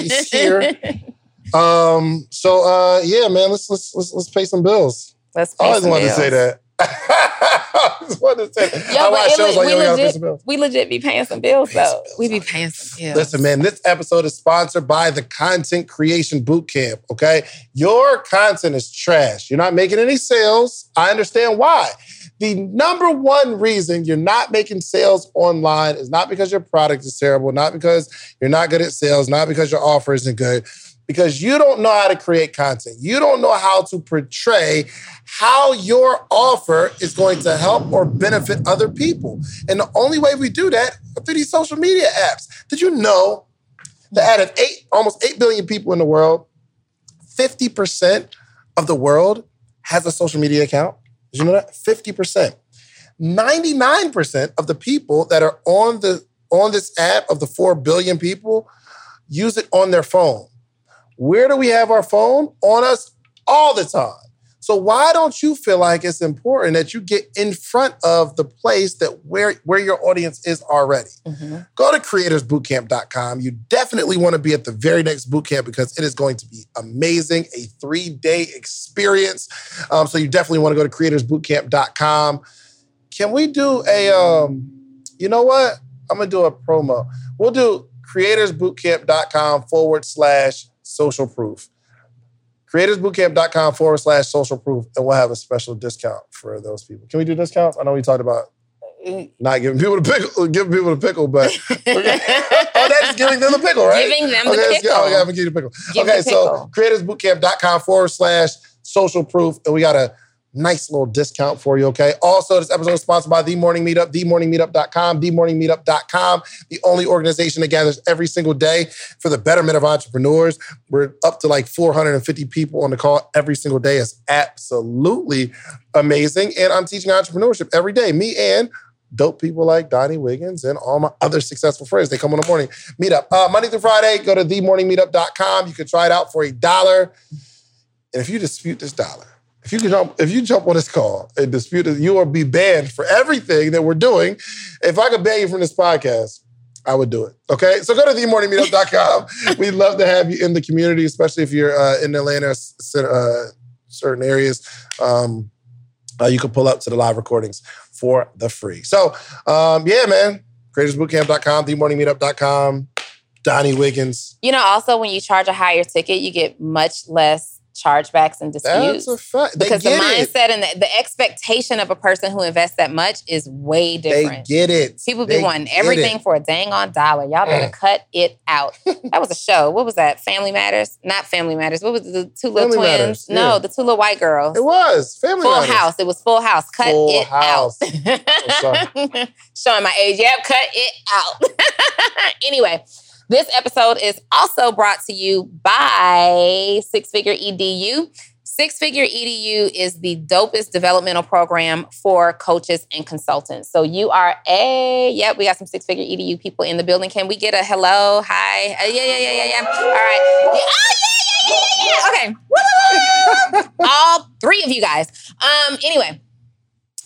He's here. Um, so uh yeah, man, let's let's let's let's pay some bills.
Let's
I always
some
wanted to say that. I always wanted to say.
Yo,
I
but
watch
it
shows like
we,
yo, we gotta pay
legit,
bills.
we legit be paying some bills
Pay some
though.
bills,
we be paying some bills.
Listen, man, this episode is sponsored by the Content Creation Bootcamp. Okay. Your content is trash. You're not making any sales. I understand why. The number one reason you're not making sales online is not because your product is terrible, not because you're not good at sales, not because your offer isn't good, because you don't know how to create content. You don't know how to portray how your offer is going to help or benefit other people. And the only way we do that through these social media apps. Did you know that out of eight, almost 8 billion people in the world, 50% of the world has a social media account? Did you know that? 50%. 99% of the people that are on the on this app of the 4 billion people use it on their phone. Where do we have our phone? On us all the time. So why don't you feel like it's important that you get in front of the place that where where your audience is already?
Mhm.
Go to creatorsbootcamp.com. You definitely want to be at the very next bootcamp because it is going to be amazing, a three-day experience. Um, so you definitely want to go to creatorsbootcamp.com. Can we do a um, you know what? I'm gonna do a promo. We'll do creatorsbootcamp.com forward slash social proof. Creatorsbootcamp.com forward slash social proof, and we'll have a special discount for those people. Can we do discounts? I know we talked about not giving people the pickle, giving people the pickle, but oh, that's giving them the pickle, right?
Giving them the
okay, get-
pickle.
Oh, yeah, I'm gonna you the pickle.
Give
okay,
the
so
pickle.
creatorsbootcamp.com forward slash social proof, and we got a nice little discount for you, okay? Also, this episode is sponsored by The Morning Meetup, themorningmeetup.com, themorningmeetup.com, the only organization that gathers every single day for the betterment of entrepreneurs. We're up to like 450 people on the call every single day. It's absolutely amazing. And I'm teaching entrepreneurship every day. Me and dope people like Donnie Wiggins and all my other successful friends. They come on the morning meetup. Uh, Monday through Friday, go to themorningmeetup.com. You can try it out for a dollar. And if you dispute this dollar, if you jump, if you jump on this call and dispute it, you will be banned for everything that we're doing. If I could ban you from this podcast, I would do it. Okay. So go to themorningmeetup.com. We'd love to have you in the community, especially if you're uh, in Atlanta, uh, certain areas. Um, uh, you can pull up to the live recordings for the free. So, um, yeah, man. CreatorsBootcamp.com, themorningmeetup.com, Donnie Wiggins.
You know, also when you charge a higher ticket, you get much less chargebacks and disputes.
That's a fact. They
because the
get it.
mindset and the, the expectation of a person who invests that much is way different.
They get it.
People be
They
wanting everything
it.
for a dang on dollar. Y'all better cut it out. That was a show. What was that? Family Matters? Not Family Matters. What was the two little
Family
twins?
Matters,
No,
yeah.
the two little white girls.
It was Family Matters.
Full
Matters.
House. It was Full House. Cut
Full
it
House.
out. Showing my age. Yep, cut it out. anyway, this episode is also brought to you by Six Figure EDU. Six Figure EDU is the dopest developmental program for coaches and consultants. So you are a, yep, we got some Six Figure EDU people in the building. Can we get a hello? Hi. Uh, yeah, yeah, yeah, yeah, yeah. All right. Yeah, oh, yeah, yeah, yeah, yeah, yeah. Okay. All three of you guys. Um, anyway.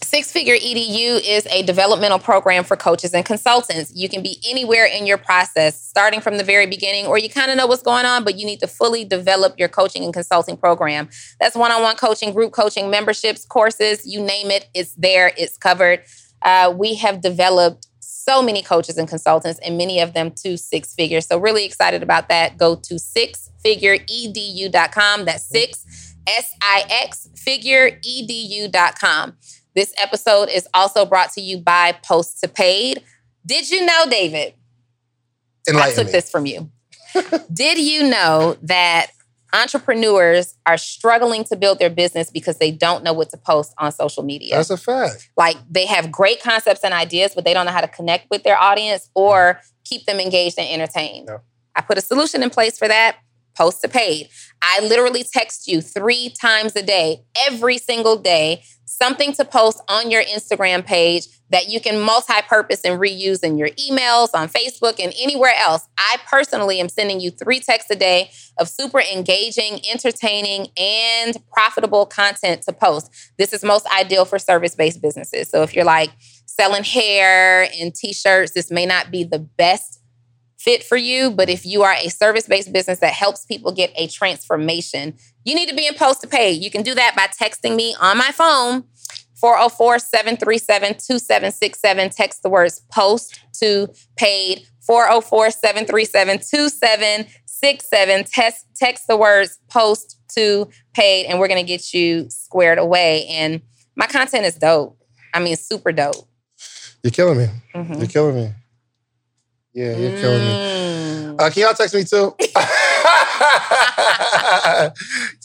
Six Figure EDU is a developmental program for coaches and consultants. You can be anywhere in your process, starting from the very beginning, or you kind of know what's going on, but you need to fully develop your coaching and consulting program. That's one on one coaching, group coaching, memberships, courses, you name it, it's there, it's covered. Uh, we have developed so many coaches and consultants, and many of them to six figures. So, really excited about that. Go to sixfigureedu.com. That's six, S I X, figureedu.com. This episode is also brought to you by Post to Paid. Did you know, David? I took
me.
this from you. Did you know that entrepreneurs are struggling to build their business because they don't know what to post on social media?
That's a fact.
like they have great concepts and ideas, but they don't know how to connect with their audience or keep them engaged and entertained.
Yeah.
I put a solution in place for that. Post to paid. I literally text you three times a day, every single day, something to post on your Instagram page that you can multi-purpose and reuse in your emails, on Facebook, and anywhere else. I personally am sending you three texts a day of super engaging, entertaining, and profitable content to post. This is most ideal for service-based businesses. So if you're like selling hair and t-shirts, this may not be the best fit for you, but if you are a service-based business that helps people get a transformation, you need to be in post to pay. You can do that by texting me on my phone 404-737-2767 text the words post to paid 404-737-2767 text text the words post to paid and we're going to get you squared away and my content is dope. I mean super dope.
You're killing me.
Mhm.
You're killing me. Yeah, you're killing me.
Mm.
Uh, can y'all text me too? can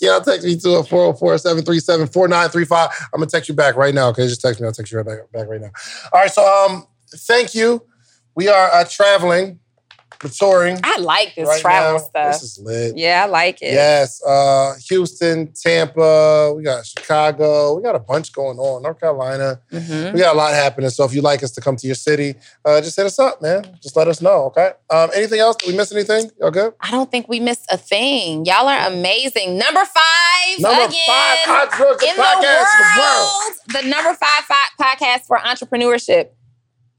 y'all text me too at 404 737 4935? I'm to text you back right now. Okay, just text me. I'll text you right back, back right now. All right, so um, thank you. We are uh, traveling, touring.
I like this
right
travel
now.
stuff.
This is lit.
yeah, I like it.
Yes, uh, Houston, Tampa, we got Chicago, we got a bunch going on, North Carolina.
Mhm.
We got a lot happening. So if you'd like us to come to your city, uh, just hit us up, man. Just let us know, okay? Um, anything else? Did we miss anything? Y'all good?
I don't think we missed a thing. Y'all are amazing. Number five
Number
again
five podcast the world.
world. The number five, five podcast for entrepreneurship.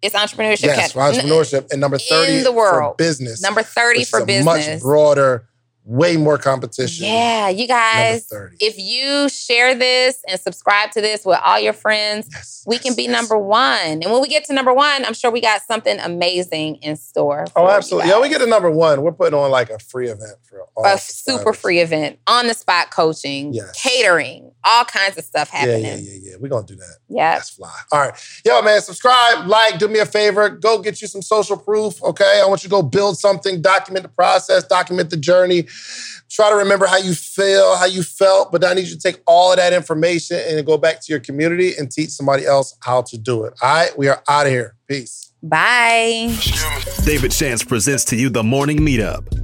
It's entrepreneurship.
Yes, for entrepreneurship. And number 30
In the world.
for business.
Number 30
which
for business.
much broader, way more competition.
Yeah, you guys.
30.
If you share this and subscribe to this with all your friends,
Yes,
we can be
yes.
number one. And when we get to number one, I'm sure we got something amazing in store.
Oh, absolutely. Yeah, we get to number one. We're putting on like a free event for all
a super free event, on the spot coaching,
Yes.
catering, all kinds of stuff
Yeah,
happening.
yeah, yeah, yeah. We're gonna do that.
Yeah.
That's fly. All right. Yo, man, subscribe, like, do me a favor. Go get you some social proof, okay? I want you to go build something, document the process, document the journey. Try to remember how you feel, how you felt, but I need you to take all of that information and go back to your community and teach somebody else how to do it. All right, we are out of here. Peace.
Bye.
David Shands presents to you the morning meetup.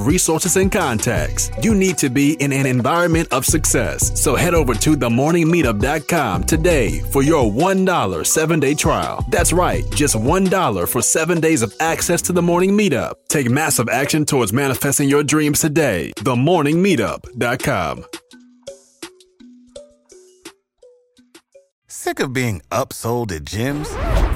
resources and contacts. You need to be in an environment of success. So head over to themorningmeetup.com today for your $1 seven-day trial. That's right, just $1 for seven days of access to the morning meetup. Take massive action towards manifesting your dreams today. Themorningmeetup.com.
Sick of being upsold at gyms?